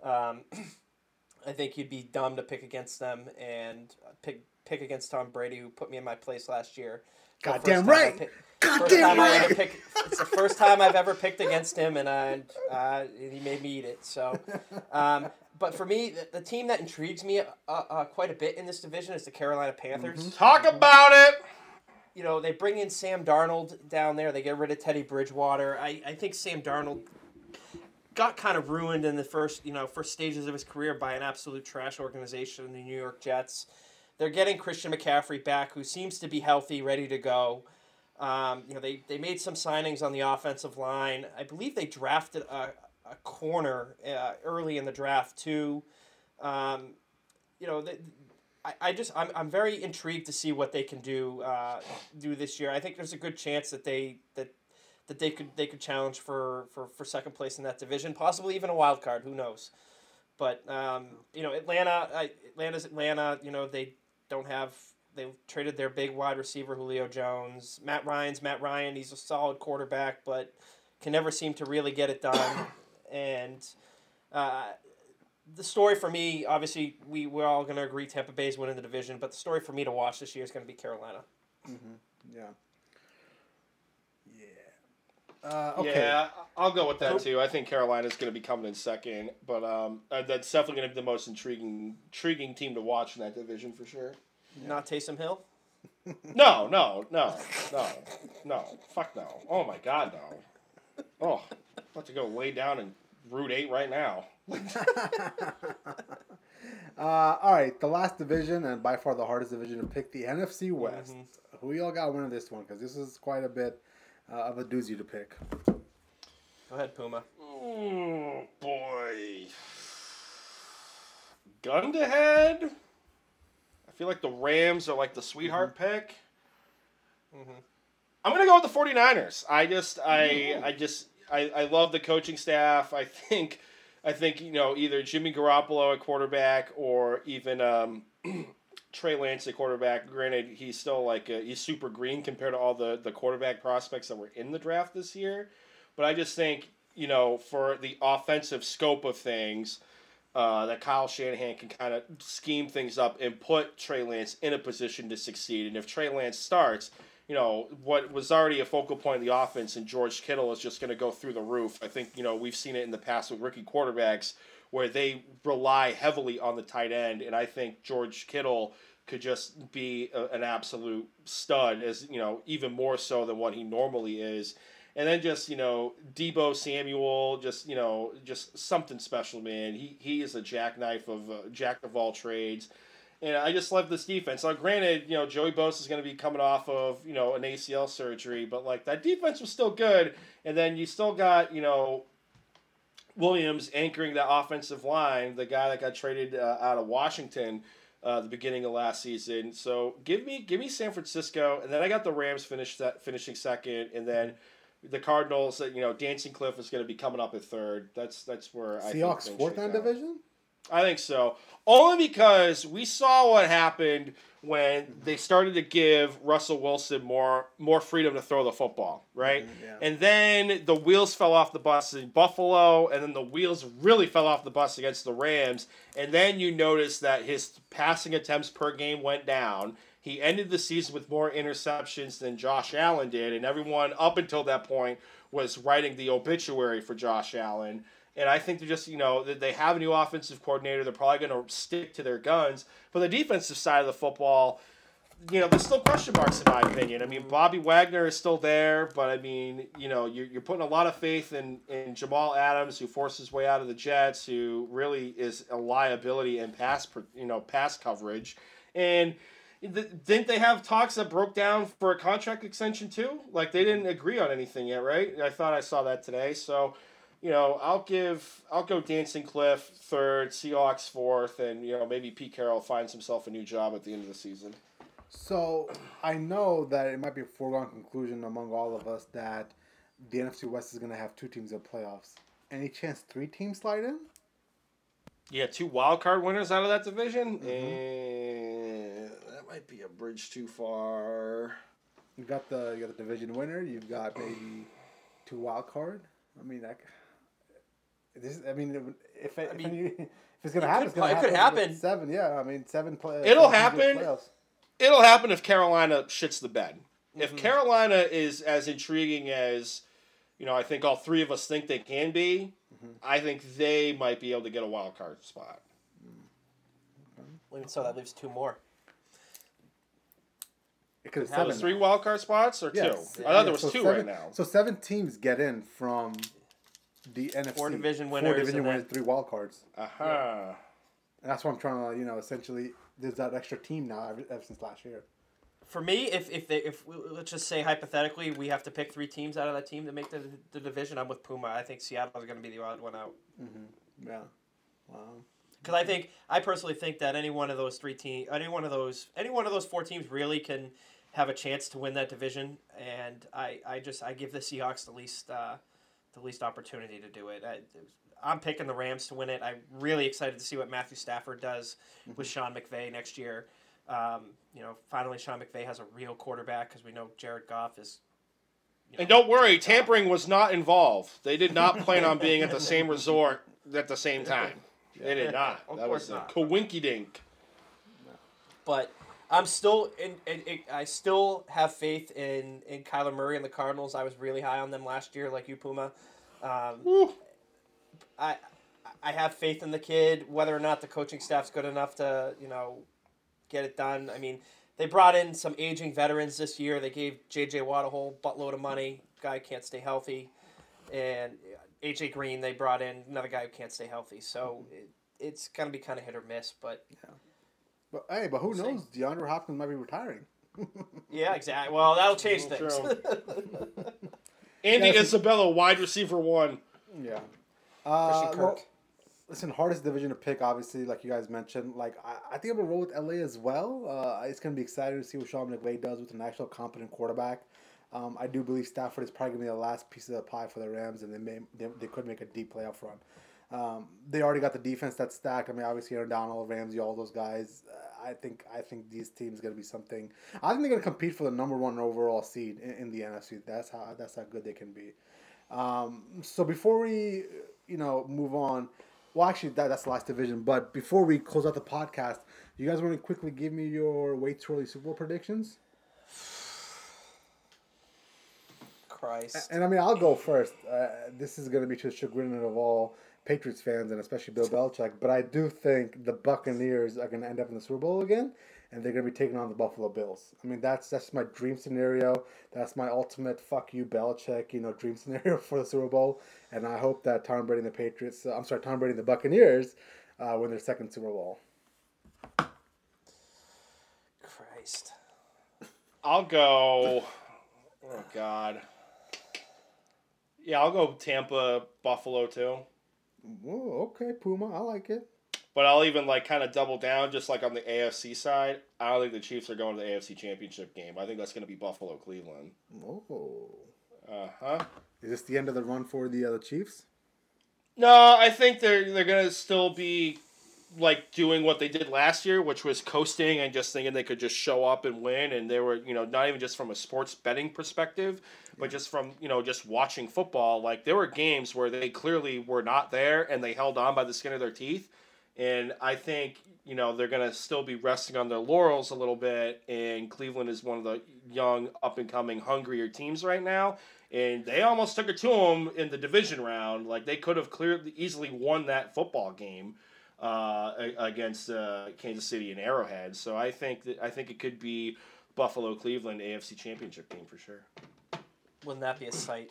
Um, I think you'd be dumb to pick against them and pick pick against Tom Brady, who put me in my place last year. Goddamn right. pick- Goddamn right. pick, it's the first time I've ever picked against him, and I, uh, he made me eat it. So, um, but for me, the, the team that intrigues me uh, uh, quite a bit in this division is the Carolina Panthers. Talk about it. You know, they bring in Sam Darnold down there. They get rid of Teddy Bridgewater. I, I think Sam Darnold got kind of ruined in the first you know first stages of his career by an absolute trash organization, the New York Jets. They're getting Christian McCaffrey back, who seems to be healthy, ready to go. Um, you know, they, they made some signings on the offensive line. I believe they drafted a, a corner uh, early in the draft too. Um, you know, the, I, I just I'm, I'm very intrigued to see what they can do uh, do this year. I think there's a good chance that they that that they could they could challenge for, for, for second place in that division, possibly even a wild card. Who knows? But um, you know, Atlanta, I, Atlanta's Atlanta. You know, they don't have they've traded their big wide receiver Julio Jones. Matt Ryan's Matt Ryan. He's a solid quarterback, but can never seem to really get it done. and uh, the story for me, obviously, we we're all going to agree Tampa Bay's winning the division, but the story for me to watch this year is going to be Carolina. Yeah. Yeah. Uh, okay. Yeah, I'll go with that too. I think Carolina's going to be coming in second, but um, uh, that's definitely going to be the most intriguing, intriguing team to watch in that division for sure. Not Taysom Hill. No, no, no, no, no. Fuck no. Oh my god, no. Oh, I'm about to go lay down in Route Eight right now. Uh, all right, the last division and by far the hardest division to pick, the NFC West. Who y'all got winning this one? Because this is quite a bit uh, of a doozy to pick. Go ahead, Puma. Oh boy. Gun to head. I feel like the Rams are like the sweetheart pick. I'm gonna go with the 49ers. I just I I just I, I love the coaching staff. I think I think you know either Jimmy Garoppolo at quarterback or even um, Trey Lance the quarterback. Granted, he's still like a, he's super green compared to all the the quarterback prospects that were in the draft this year. But I just think you know for the offensive scope of things. Uh, that Kyle Shanahan can kind of scheme things up and put Trey Lance in a position to succeed. And if Trey Lance starts, you know, what was already a focal point of the offense and George Kittle is just going to go through the roof. I think, you know, we've seen it in the past with rookie quarterbacks where they rely heavily on the tight end. And I think George Kittle could just be a, an absolute stud, as, you know, even more so than what he normally is. And then just, you know, Deebo Samuel, just, you know, just something special, man. He, he is a jackknife of, uh, jack of all trades. And I just love this defense. Now, granted, you know, Joey Bosa is going to be coming off of, you know, an ACL surgery, but, like, that defense was still good. And then you still got, you know, Williams anchoring that offensive line, the guy that got traded uh, out of Washington uh, the beginning of last season. So give me give me San Francisco, and then I got the Rams finish that finishing second, and then the Cardinals, uh, you know, Dancing Cliff is going to be coming up at third. That's that's where I think Seahawks fourth shake division. I think so. Only because we saw what happened when they started to give Russell Wilson more more freedom to throw the football, right? Mm-hmm, yeah. And then the wheels fell off the bus in Buffalo, and then the wheels really fell off the bus against the Rams. And then you notice that his passing attempts per game went down. He ended the season with more interceptions than Josh Allen did, and everyone up until that point was writing the obituary for Josh Allen. And I think they're just, you know, that they have a new offensive coordinator. They're probably going to stick to their guns. But the defensive side of the football, you know, there's still question marks in my opinion. I mean, mm-hmm. Bobby Wagner is still there, but I mean, you know, you're, you're putting a lot of faith in, in Jamal Adams, who forced his way out of the Jets, who really is a liability in pass, you know, pass coverage. And th- didn't they have talks that broke down for a contract extension too? Like they didn't agree on anything yet, right? I thought I saw that today. So, you know, I'll give I'll go Dancing Cliff third, Seahawks fourth, and you know maybe Pete Carroll finds himself a new job at the end of the season. So I know that it might be a foregone conclusion among all of us that the NFC West is going to have two teams in playoffs. Any chance three teams slide in? Yeah, two wild card winners out of that division, and that might be a bridge too far. You got the you got the division winner. You've got maybe two wild card. I mean, that. This, I mean, if it, mean, if, if it's gonna it happen, could it's gonna po- it could happen. happen. Seven, yeah. I mean, seven play. It'll seven happen. playoffs. It'll happen if Carolina shits the bed. If mm-hmm. Carolina is as intriguing as, you know, I think all three of us think they can be, mm-hmm. I think they might be able to get a wild card spot. Mm-hmm. So that leaves two more. Because Are seven. three wild card spots or Yes. two? I thought there was so two seven, right now. So seven teams get in from the NFC. Four division Four winners division winners, three wild cards. Aha. And that's what I'm trying to, you know, essentially, there's that extra team now ever, ever since last year. For me, if if they if we, let's just say hypothetically we have to pick three teams out of that team to make the, the division, I'm with Puma. I think Seattle is going to be the odd one out. Mm-hmm. Yeah. Wow. Because I think I personally think that any one of those three team, any one of those, any one of those four teams really can have a chance to win that division, and I, I just I give the Seahawks the least uh, the least opportunity to do it. I, I'm picking the Rams to win it. I'm really excited to see what Matthew Stafford does with Sean McVay next year. Um, you know, finally Sean McVay has a real quarterback because we know Jared Goff is. you know, And don't worry, tampering was not involved. They did not plan on being at the same resort at the same time. They did not. Of that course was a not. coinky dink. but I'm still in, in, in. I still have faith in in Kyler Murray and the Cardinals. I was really high on them last year, like you, Puma. Um, I I have faith in the kid. Whether or not the coaching staff's good enough to you know get it done. I mean, they brought in some aging veterans this year. They gave J.J. Watt a whole buttload of money. Guy can't stay healthy, and A.J. Green they brought in another guy who can't stay healthy. So it, it's gonna be kind of hit or miss. But But hey, but who We'll see. knows? DeAndre Hopkins might be retiring. yeah, exactly. Well, that'll change True. things. Andy Yes. Isabella, wide receiver one. Yeah. Uh, Christian well, listen, hardest division to pick, obviously, like you guys mentioned. Like I, I think I'm gonna roll with LA as well. Uh, it's gonna be exciting to see what Sean McVay does with an actual competent quarterback. Um, I do believe Stafford is probably gonna be the last piece of the pie for the Rams, and they may they, they could make a deep playoff run. Um, they already got the defense that's stacked. I mean, obviously Aaron Donald, Ramsey, all those guys. Uh, I think I think these teams gonna be something. I think they're gonna compete for the number one overall seed in, in the NFC. That's how that's how good they can be. Um, so before we, you know, move on, well, actually, that, that's the last division. But before we close out the podcast, you guys want to quickly give me your way too early Super Bowl predictions? Christ. And I mean, I'll go first. Uh, this is going to be to the chagrin of all Patriots fans and especially Bill Belichick. But I do think the Buccaneers are going to end up in the Super Bowl again, and they're going to be taking on the Buffalo Bills. I mean, that's that's my dream scenario. That's my ultimate fuck you Belichick, you know, dream scenario for the Super Bowl. And I hope that Tom Brady and the Patriots, uh, I'm sorry, Tom Brady and the Buccaneers, uh, win their second Super Bowl. Christ. I'll go. Oh God. Yeah, I'll go Tampa, Buffalo too. Oh, okay, Puma, I like it. But I'll even like kind of double down, just like on the AFC side. I don't think the Chiefs are going to the AFC Championship game. I think that's going to be Buffalo, Cleveland. Oh, Uh huh. Is this the end of the run for the uh, the Chiefs? No, I think they're they're gonna still be like doing what they did last year, which was coasting and just thinking they could just show up and win. And they were, you know, not even just from a sports betting perspective, but just from you know just watching football. Like there were games where they clearly were not there and they held on by the skin of their teeth. And I think you know they're gonna still be resting on their laurels a little bit. And Cleveland is one of the young, up and coming, hungrier teams right now and they almost took it to them in the division round. Like they could have clearly easily won that football game uh, against uh, Kansas City and Arrowhead. So I think that I think it could be Buffalo Cleveland AFC Championship game for sure. Wouldn't that be a sight?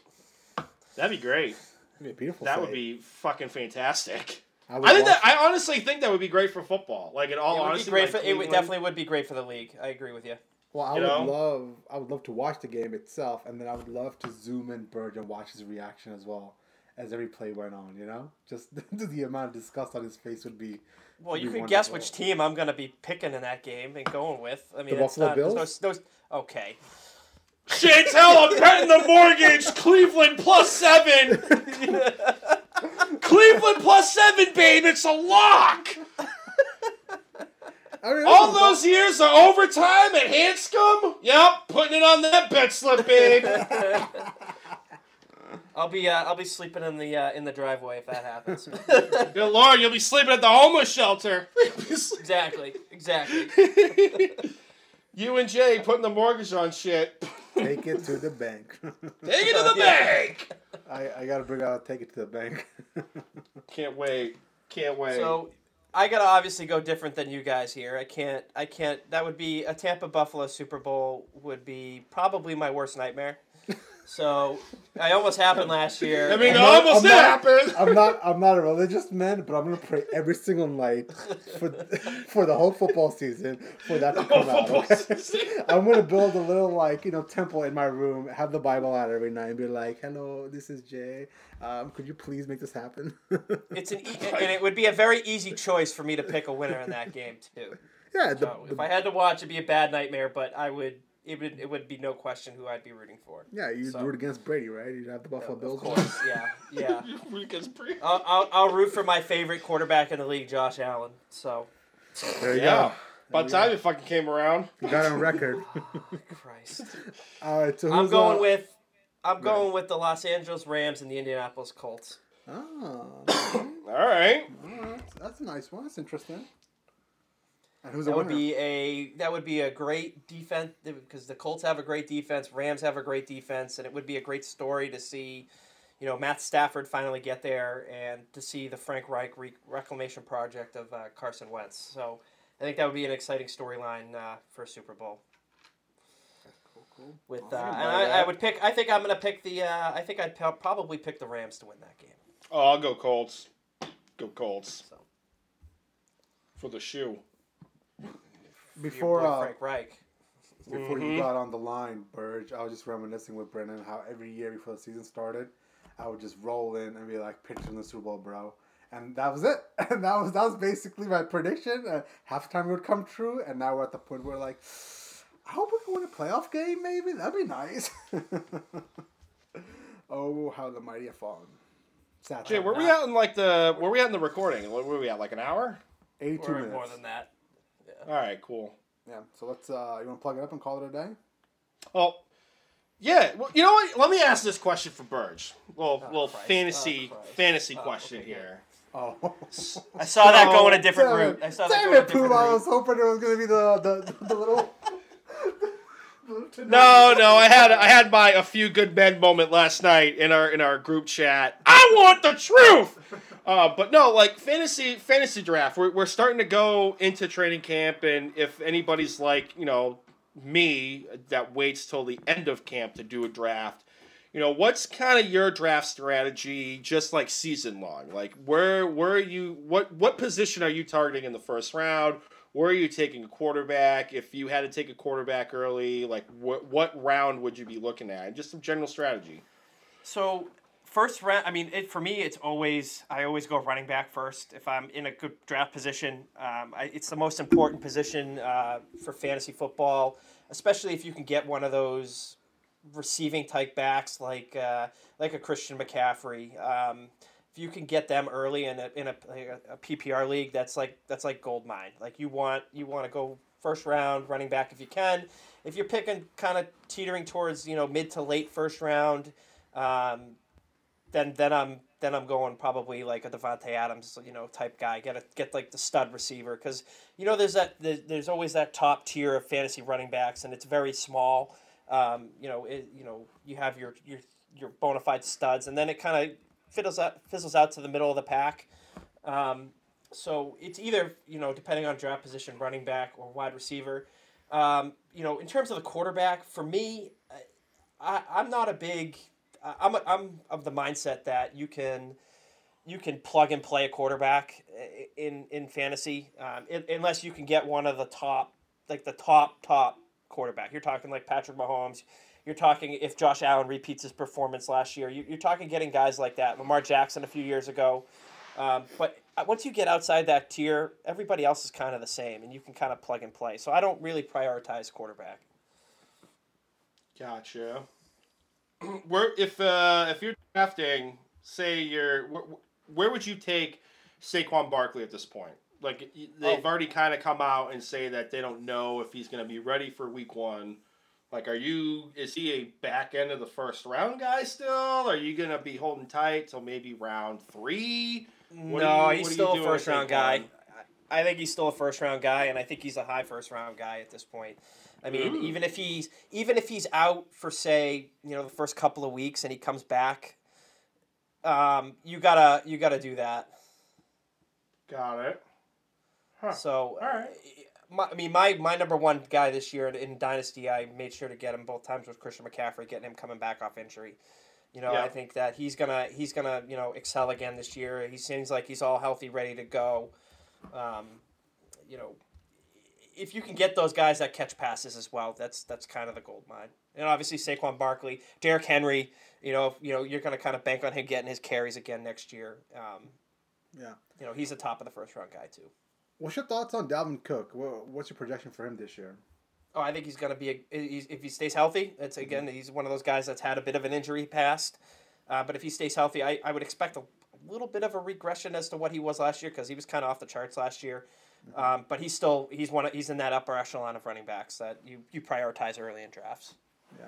That'd be great. That'd be a beautiful. That sight. would be fucking fantastic. I, I think that I honestly think that would be great for football. Like in all it would honesty, be great like for, it would, definitely would be great for the league. I agree with you. Well, I You would know? love, I would love to watch the game itself, and then I would love to zoom in Burge and watch his reaction as well as every play went on. You know, just the amount of disgust on his face would be. Well, would you be could guess which team I'm going to be picking in that game and going with. I mean, The it's Buffalo not. there's Bills? No, no, okay. Chantel, I'm betting the mortgage. Cleveland plus seven. Cleveland plus seven, babe. It's a lock. All those years of overtime at Hanscom? Yep, putting it on that bet slip, babe. I'll be uh, I'll be sleeping in the uh, in the driveway if that happens. Good lord, you'll be sleeping at the homeless shelter. exactly, exactly. you and Jay putting the mortgage on shit. Take it to the bank. Take it to the bank. I, I gotta bring out take it to the bank. Can't wait. Can't wait. So I gotta obviously go different than you guys here. I can't. I can't. That would be a Tampa Buffalo Super Bowl. Would be probably my worst nightmare. So I almost happened last year. I mean, it I'm not- almost I'm not- happened. I'm not I'm not a religious man, but I'm gonna pray every single night for for the whole football season for that to whole come out. football Okay? season. I'm gonna build a little like you know temple in my room, have the Bible out every night, and be like, "Hello, this is Jay. Um, could you please make this happen?" it's an e- and it would be a very easy choice for me to pick a winner in that game too. yeah, the, So the- if I had to watch, it'd be a bad nightmare. But I would. It would. It would be no question who I'd be rooting for. yeah, you'd so- root against Brady, right? You'd have the Buffalo Of Bills. course. Yeah. Yeah. Because pre- I'll, I'll, I'll root for my favorite quarterback in the league, Josh Allen. So, There you yeah. By the time it fucking came around. You got on record. Christ. All right, so I'm going uh, with I'm going with the Los Angeles Rams and the Indianapolis Colts. Oh, All right. that's, that's a nice one. That's interesting. And who's That would winner? be a that would be a great defense because the Colts have a great defense, Rams have a great defense, and it would be a great story to see, you know, Matt Stafford finally get there and to see the Frank Reich re- reclamation project of uh, Carson Wentz. So I think that would be an exciting storyline uh, for a Super Bowl. With uh, I and I, I would pick. I think I'm gonna pick the. Uh, I think I'd p- probably pick the Rams to win that game. Oh, I'll go Colts. Go Colts. So For the shoe. Before your boy uh, Frank Reich. before Mhm. you got on the line, Burge, I was just reminiscing with Brennan how every year before the season started, I would just roll in and be like, "Picture in the Super Bowl, bro," and that was it. And that was that was basically my prediction. Uh, half the time would come true, and now we're at the point where like, I hope we can win a playoff game. Maybe that'd be nice. oh, how the mighty have fallen. Sad Jay, time. where we at in like the where we at in the recording? Where were we at? Like an hour? Eighty-two Or minutes. more than that. All right, cool. Yeah. So let's. uh You want to plug it up and call it a day? Oh, yeah. Well, you know what? Let me ask this question for Burge. Little Oh, little Christ. fantasy Oh, fantasy Oh, question okay, here. Oh. I saw that going a different route. I saw that Damn going a it, Puma. I was hoping it was going to be the, the, the little. No, no, I had I had my a few good men moment last night in our in our group chat. I want the truth. Uh, but no, like fantasy fantasy draft. We're we're starting to go into training camp, and if anybody's like you know me that waits till the end of camp to do a draft, you know what's kind of your draft strategy, just like season long. Like where where are you what what position are you targeting in the first round? Where are you taking a quarterback? If you had to take a quarterback early, like what what round would you be looking at? Just some general strategy. So first round, I mean, it, for me, it's always I always go running back first if I'm in a good draft position. Um, I, it's the most important position uh, for fantasy football, especially if you can get one of those receiving type backs like uh, like a Christian McCaffrey. Um, you can get them early in a in a, a, PPR league, that's like that's like gold mine. Like you want you want to go first round running back if you can. If you're picking kind of teetering towards you know mid to late first round, um, then then I'm then I'm going probably like a Davante Adams, you know, type guy. Get a get like the stud receiver because you know there's that there's always that top tier of fantasy running backs, and it's very small. Um, you know, it, you know, you have your your your bona fide studs, and then it kind of fizzles out fizzles out to the middle of the pack. Um, so it's either you know depending on draft position, running back or wide receiver. Um, you know, in terms of the quarterback, for me, I, I'm not a big I'm I'm of the mindset that you can you can plug and play a quarterback in in fantasy um, unless you can get one of the top like the top top quarterback. You're talking like Patrick Mahomes. You're talking if Josh Allen repeats his performance last year. You, are talking getting guys like that. Lamar Jackson a few years ago. Um, but uh, once you get outside that tier, everybody else is kind of the same, and you can kind of plug and play. So I don't really prioritize quarterback. Gotcha. where if uh, if you're drafting, say you're where, where would you take Saquon Barkley at this point? Like they've oh. already kind of come out and say that they don't know if he's going to be ready for Week One. Like, are you? Is he a back end of the first round guy still? Are you going to be holding tight till maybe round three? What no, you, he's still a first round guy. I think he's still a first round guy, and I think he's a high first round guy at this point. I mean, Ooh. even if he's even if he's out for say you know the first couple of weeks and he comes back, um, you gotta you gotta do that. Got it. Huh. So, all right. My, I mean, my, my number one guy this year in Dynasty, I made sure to get him both times with Christian McCaffrey, getting him coming back off injury. You know, yeah. I think that he's gonna he's gonna you know excel again this year. He seems like he's all healthy, ready to go. Um, you know, if you can get those guys that catch passes as well, that's that's kind of the gold mine. And obviously Saquon Barkley, Derrick Henry, you know, you know, you're going to kind of bank on him getting his carries again next year. Um, yeah, you know, he's a top of the first round guy too. What's your thoughts on Dalvin Cook? What's your projection for him this year? Oh, I think he's going to be a, if he stays healthy. It's again, mm-hmm. he's one of those guys that's had a bit of an injury past. Uh, but if he stays healthy, I, I would expect a, little bit of a regression as to what he was last year because he was kind of off the charts last year. Um, but he's still he's one of, he's in that upper echelon of running backs that you, you prioritize early in drafts. Yeah.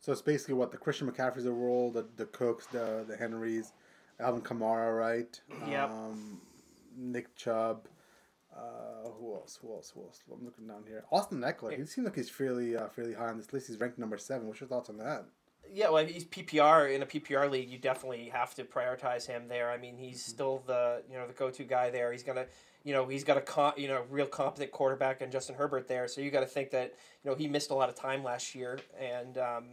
So it's basically what the Christian McCaffreys of the world, the the Cooks, the the Henrys, Alvin Kamara, right? Yep. Um, Nick Chubb. Uh, who else? Who else? Who else? I'm looking down here. Austin Ekeler. Yeah. He seems like he's fairly uh, fairly high on this list. He's ranked number seven. What's your thoughts on that? yeah, well, he's PPR in a PPR league. You definitely have to prioritize him there. I mean, he's mm-hmm. still the you know the go to guy there. He's gonna you know he's got a con- you know real competent quarterback and Justin Herbert there. So you got to think that you know he missed a lot of time last year, and um,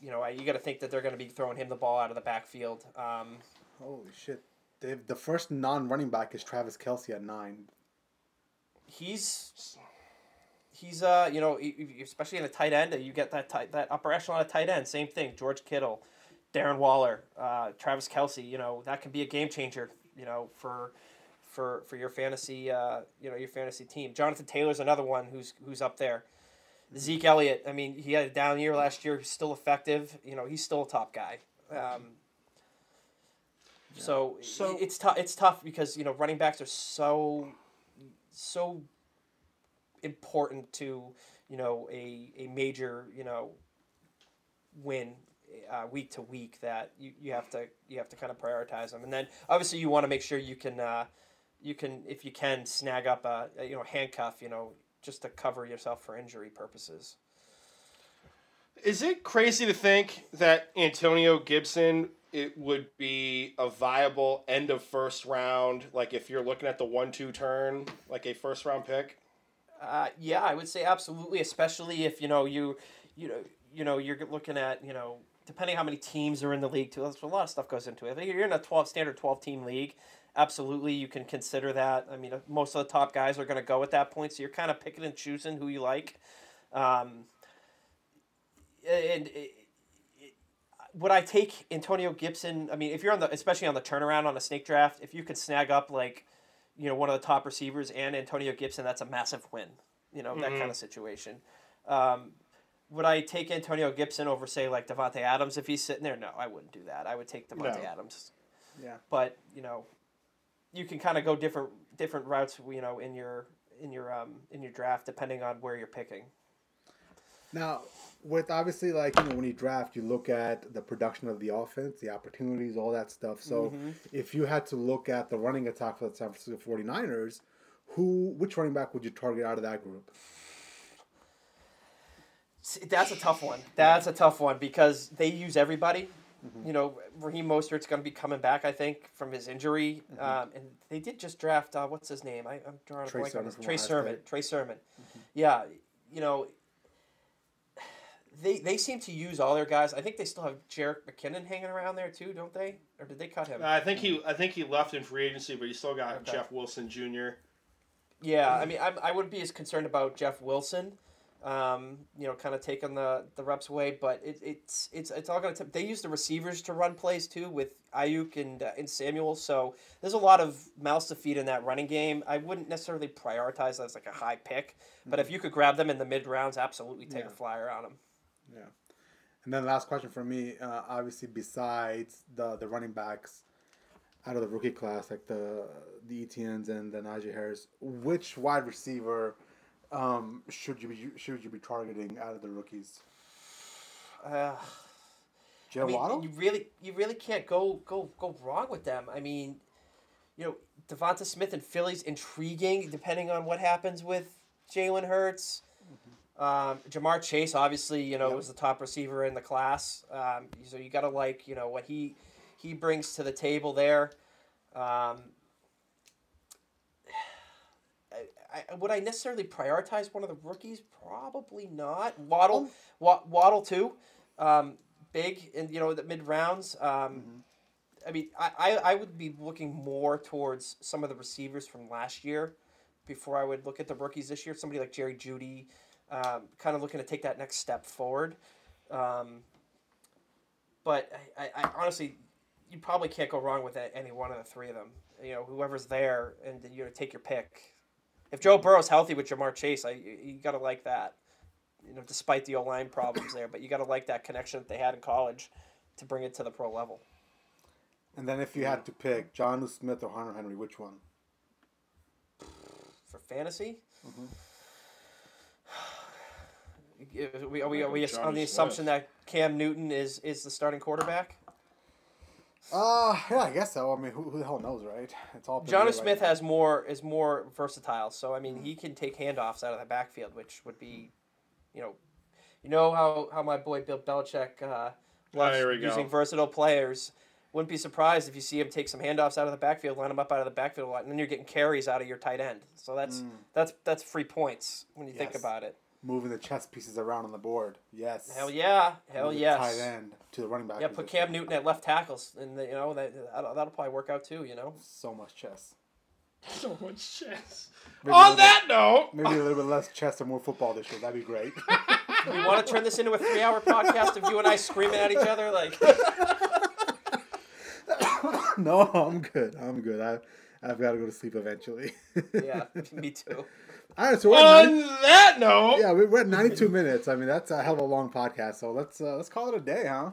you know you got to think that they're going to be throwing him the ball out of the backfield. Um, Holy shit! They've, the first non running back is Travis Kelce at nine. He's he's uh you know especially in the tight end you get that tight, that upper echelon of tight end same thing George Kittle, Darren Waller, uh, Travis Kelce you know that can be a game changer you know for for for your fantasy uh, you know your fantasy team. Jonathan Taylor's another one who's who's up there. Zeke Elliott, I mean, he had a down year last year. He's still effective. You know, he's still a top guy. Um, yeah. So, so it's tough. It's tough because you know running backs are so so important to you know a, a major you know win uh, week to week that you, you have to you have to kind of prioritize them and then obviously you want to make sure you can uh, you can if you can snag up a, a you know handcuff you know just to cover yourself for injury purposes. Is it crazy to think that Antonio Gibson it would be a viable end of first round, like if you're looking at the one two turn, like a first round pick? Uh, yeah, I would say absolutely, especially if you know you, you know, you know you're looking at you know depending how many teams are in the league too. A lot of stuff goes into it. If you're in a twelve standard twelve team league, absolutely you can consider that. I mean, most of the top guys are going to go at that point, so you're kind of picking and choosing who you like. Um, and it, would I take Antonio Gibson? I mean, if you're on the, especially on the turnaround on a snake draft, if you could snag up like you know, one of the top receivers and Antonio Gibson, that's a massive win. You know, mm-hmm. that kind of situation. Um, would I take Antonio Gibson over say like Davante Adams if he's sitting there? No, I wouldn't do that. I would take Davante No. Adams. Yeah. But you know, you can kind of go different different routes. You know, in your in your um in your draft depending on where you're picking. Now, with obviously like you know when you draft, you look at the production of the offense, the opportunities, all that stuff. So Mm-hmm. if you had to look at the running attack for the San Francisco 49ers, who which running back would you target out of that group? See, That's a tough one. That's a tough one because they use everybody. Mm-hmm. You know, Raheem Mostert's going to be coming back, I think, from his injury. Mm-hmm. Um, and they did just draft, uh, what's his name? I, I'm drawing a blank on Sermon his from Trey Sermon. State. Trey Sermon. Yeah, you know, they they seem to use all their guys. I think they still have Jerick McKinnon hanging around there too, don't they? Or did they cut him? I think he I think he left in free agency, but you still got Okay. Jeff Wilson Jr. Yeah, I mean, I'm, I wouldn't be as concerned about Jeff Wilson, um, you know, kind of taking the, the reps away. But it, it's it's it's all going to. They use the receivers to run plays too with Aiyuk and uh, and Samuel. So there's a lot of mouths to feed in that running game. I wouldn't necessarily prioritize that as like a high pick, but if you could grab them in the mid rounds, absolutely take Yeah. a flyer on them. Yeah. And then last question for me, uh, obviously besides the the running backs out of the rookie class, like the the Etiennes and the Najee Harris, which wide receiver um, should you be should you be targeting out of the rookies? Uh, Jay I mean, Waddle? you really you really can't go go go wrong with them. I mean, you know, Devonta Smith and Philly's intriguing depending on what happens with Jalen Hurts. Um, Ja'Marr Chase, obviously, you know, Yep. was the top receiver in the class. Um, so you got to like, you know, what he he brings to the table there. Um, I, I, would I necessarily prioritize one of the rookies? Probably not. Waddle, Wa- Waddle too, um, big in you know the mid rounds. Um, I mean, I, I, I would be looking more towards some of the receivers from last year before I would look at the rookies this year. Somebody like Jerry Jeudy, um, kind of looking to take that next step forward. Um, but I, I, I honestly, you probably can't go wrong with any one of the three of them. You know, whoever's there, and you know, take your pick. If Joe Burrow's healthy with Ja'Marr Chase, I you, you gotta like that. You know, despite the O line problems there, but you gotta like that connection that they had in college to bring it to the pro level. And then if you had to pick John Smith or Hunter Henry, which one? for fantasy. Mm-hmm. Are we, are we, are we Jonnu on the assumption that Cam Newton is, is the starting quarterback? Uh, yeah, I guess so. I mean, who, who the hell knows, right? It's all. up in Jonnu Smith right has more is more versatile, so I mean he can take handoffs out of the backfield, which would be, you know, you know how, how my boy Bill Belichick uh, loves there we go. using versatile players. Wouldn't be surprised if you see him take some handoffs out of the backfield, line them up out of the backfield, a lot, and then you're getting carries out of your tight end. So that's that's that's free points when you think about it. Moving the chess pieces around on the board. Yes. Hell yeah, hell Move the yes. Tight end to the running back. Yeah, put. Cam Newton at left tackles, and the, you know that that'll, that'll probably work out too. You know, So much chess. So much chess. Maybe a On little that note, Maybe a little bit less chess and more football this year. That'd be great. we want to turn this into a three-hour podcast of you and I screaming at each other. Like, no, I'm good. I'm good. I, I've got to go to sleep eventually. yeah, me too. All right, so on 90, that note, yeah, we're at 92 minutes. I mean, that's a hell of a long podcast. So let's uh, let's call it a day, huh?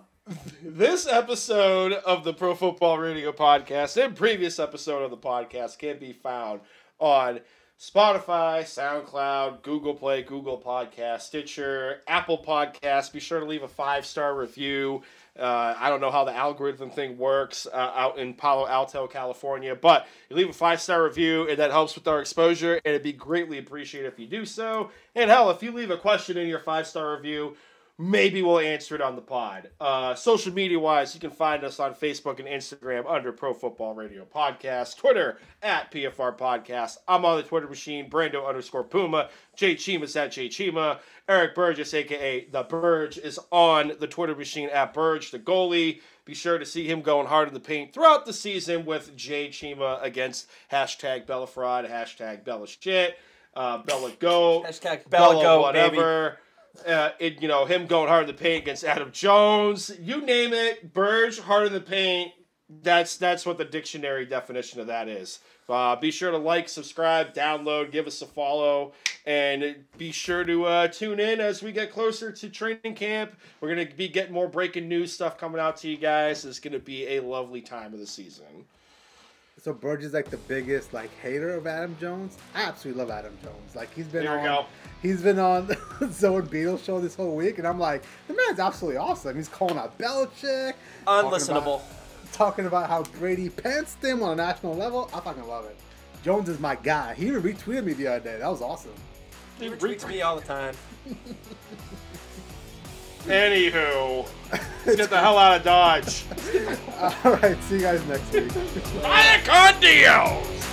this episode of the Pro Football Radio podcast and previous episode of the podcast can be found on Spotify, SoundCloud, Google Play, Google Podcast, Stitcher, Apple Podcast. Be sure to leave a five star review. Uh, I don't know how the algorithm thing works uh, out in Palo Alto, California, but you leave a five star review and that helps with our exposure, and it'd be greatly appreciated if you do so. And hell, if you leave a question in your five star review, maybe we'll answer it on the pod. Uh, social media wise, you can find us on Facebook and Instagram under Pro Football Radio Podcast, Twitter at PFR Podcast. I'm on the Twitter machine, Brando underscore Puma, Jay Chima's at Jay Chima, Eric Burgess, aka The Burge, is on the Twitter machine at Burge, the goalie. Be sure to see him going hard in the paint throughout the season with Jay Chima against hashtag Bella Fraud, hashtag Bella Shit, uh, Bella Go, Hashtag Bella Go, baby. Uh, it, you know, him going hard in the paint against Adam Jones. You name it, Burge hard in the paint. That's that's what the dictionary definition of that is. Uh, be sure to like, subscribe, download, give us a follow, and be sure to uh, tune in as we get closer to training camp. We're going to be getting more breaking news stuff coming out to you guys. It's going to be a lovely time of the season. So Burge is like the biggest like hater of Adam Jones. I absolutely love Adam Jones. Like he's been There on, go. he's been on the Zoe Beatles show this whole week, and I'm like, the man's absolutely awesome. He's calling out Belichick, talking Unlistenable. about- talking about how Brady pantsed him on a national level. I fucking love it. Jones is my guy. He even retweeted me the other day. That was awesome. He retweets me all the time. Anywho, get the hell out of Dodge. All right, see you guys next week. Vaya con Dios!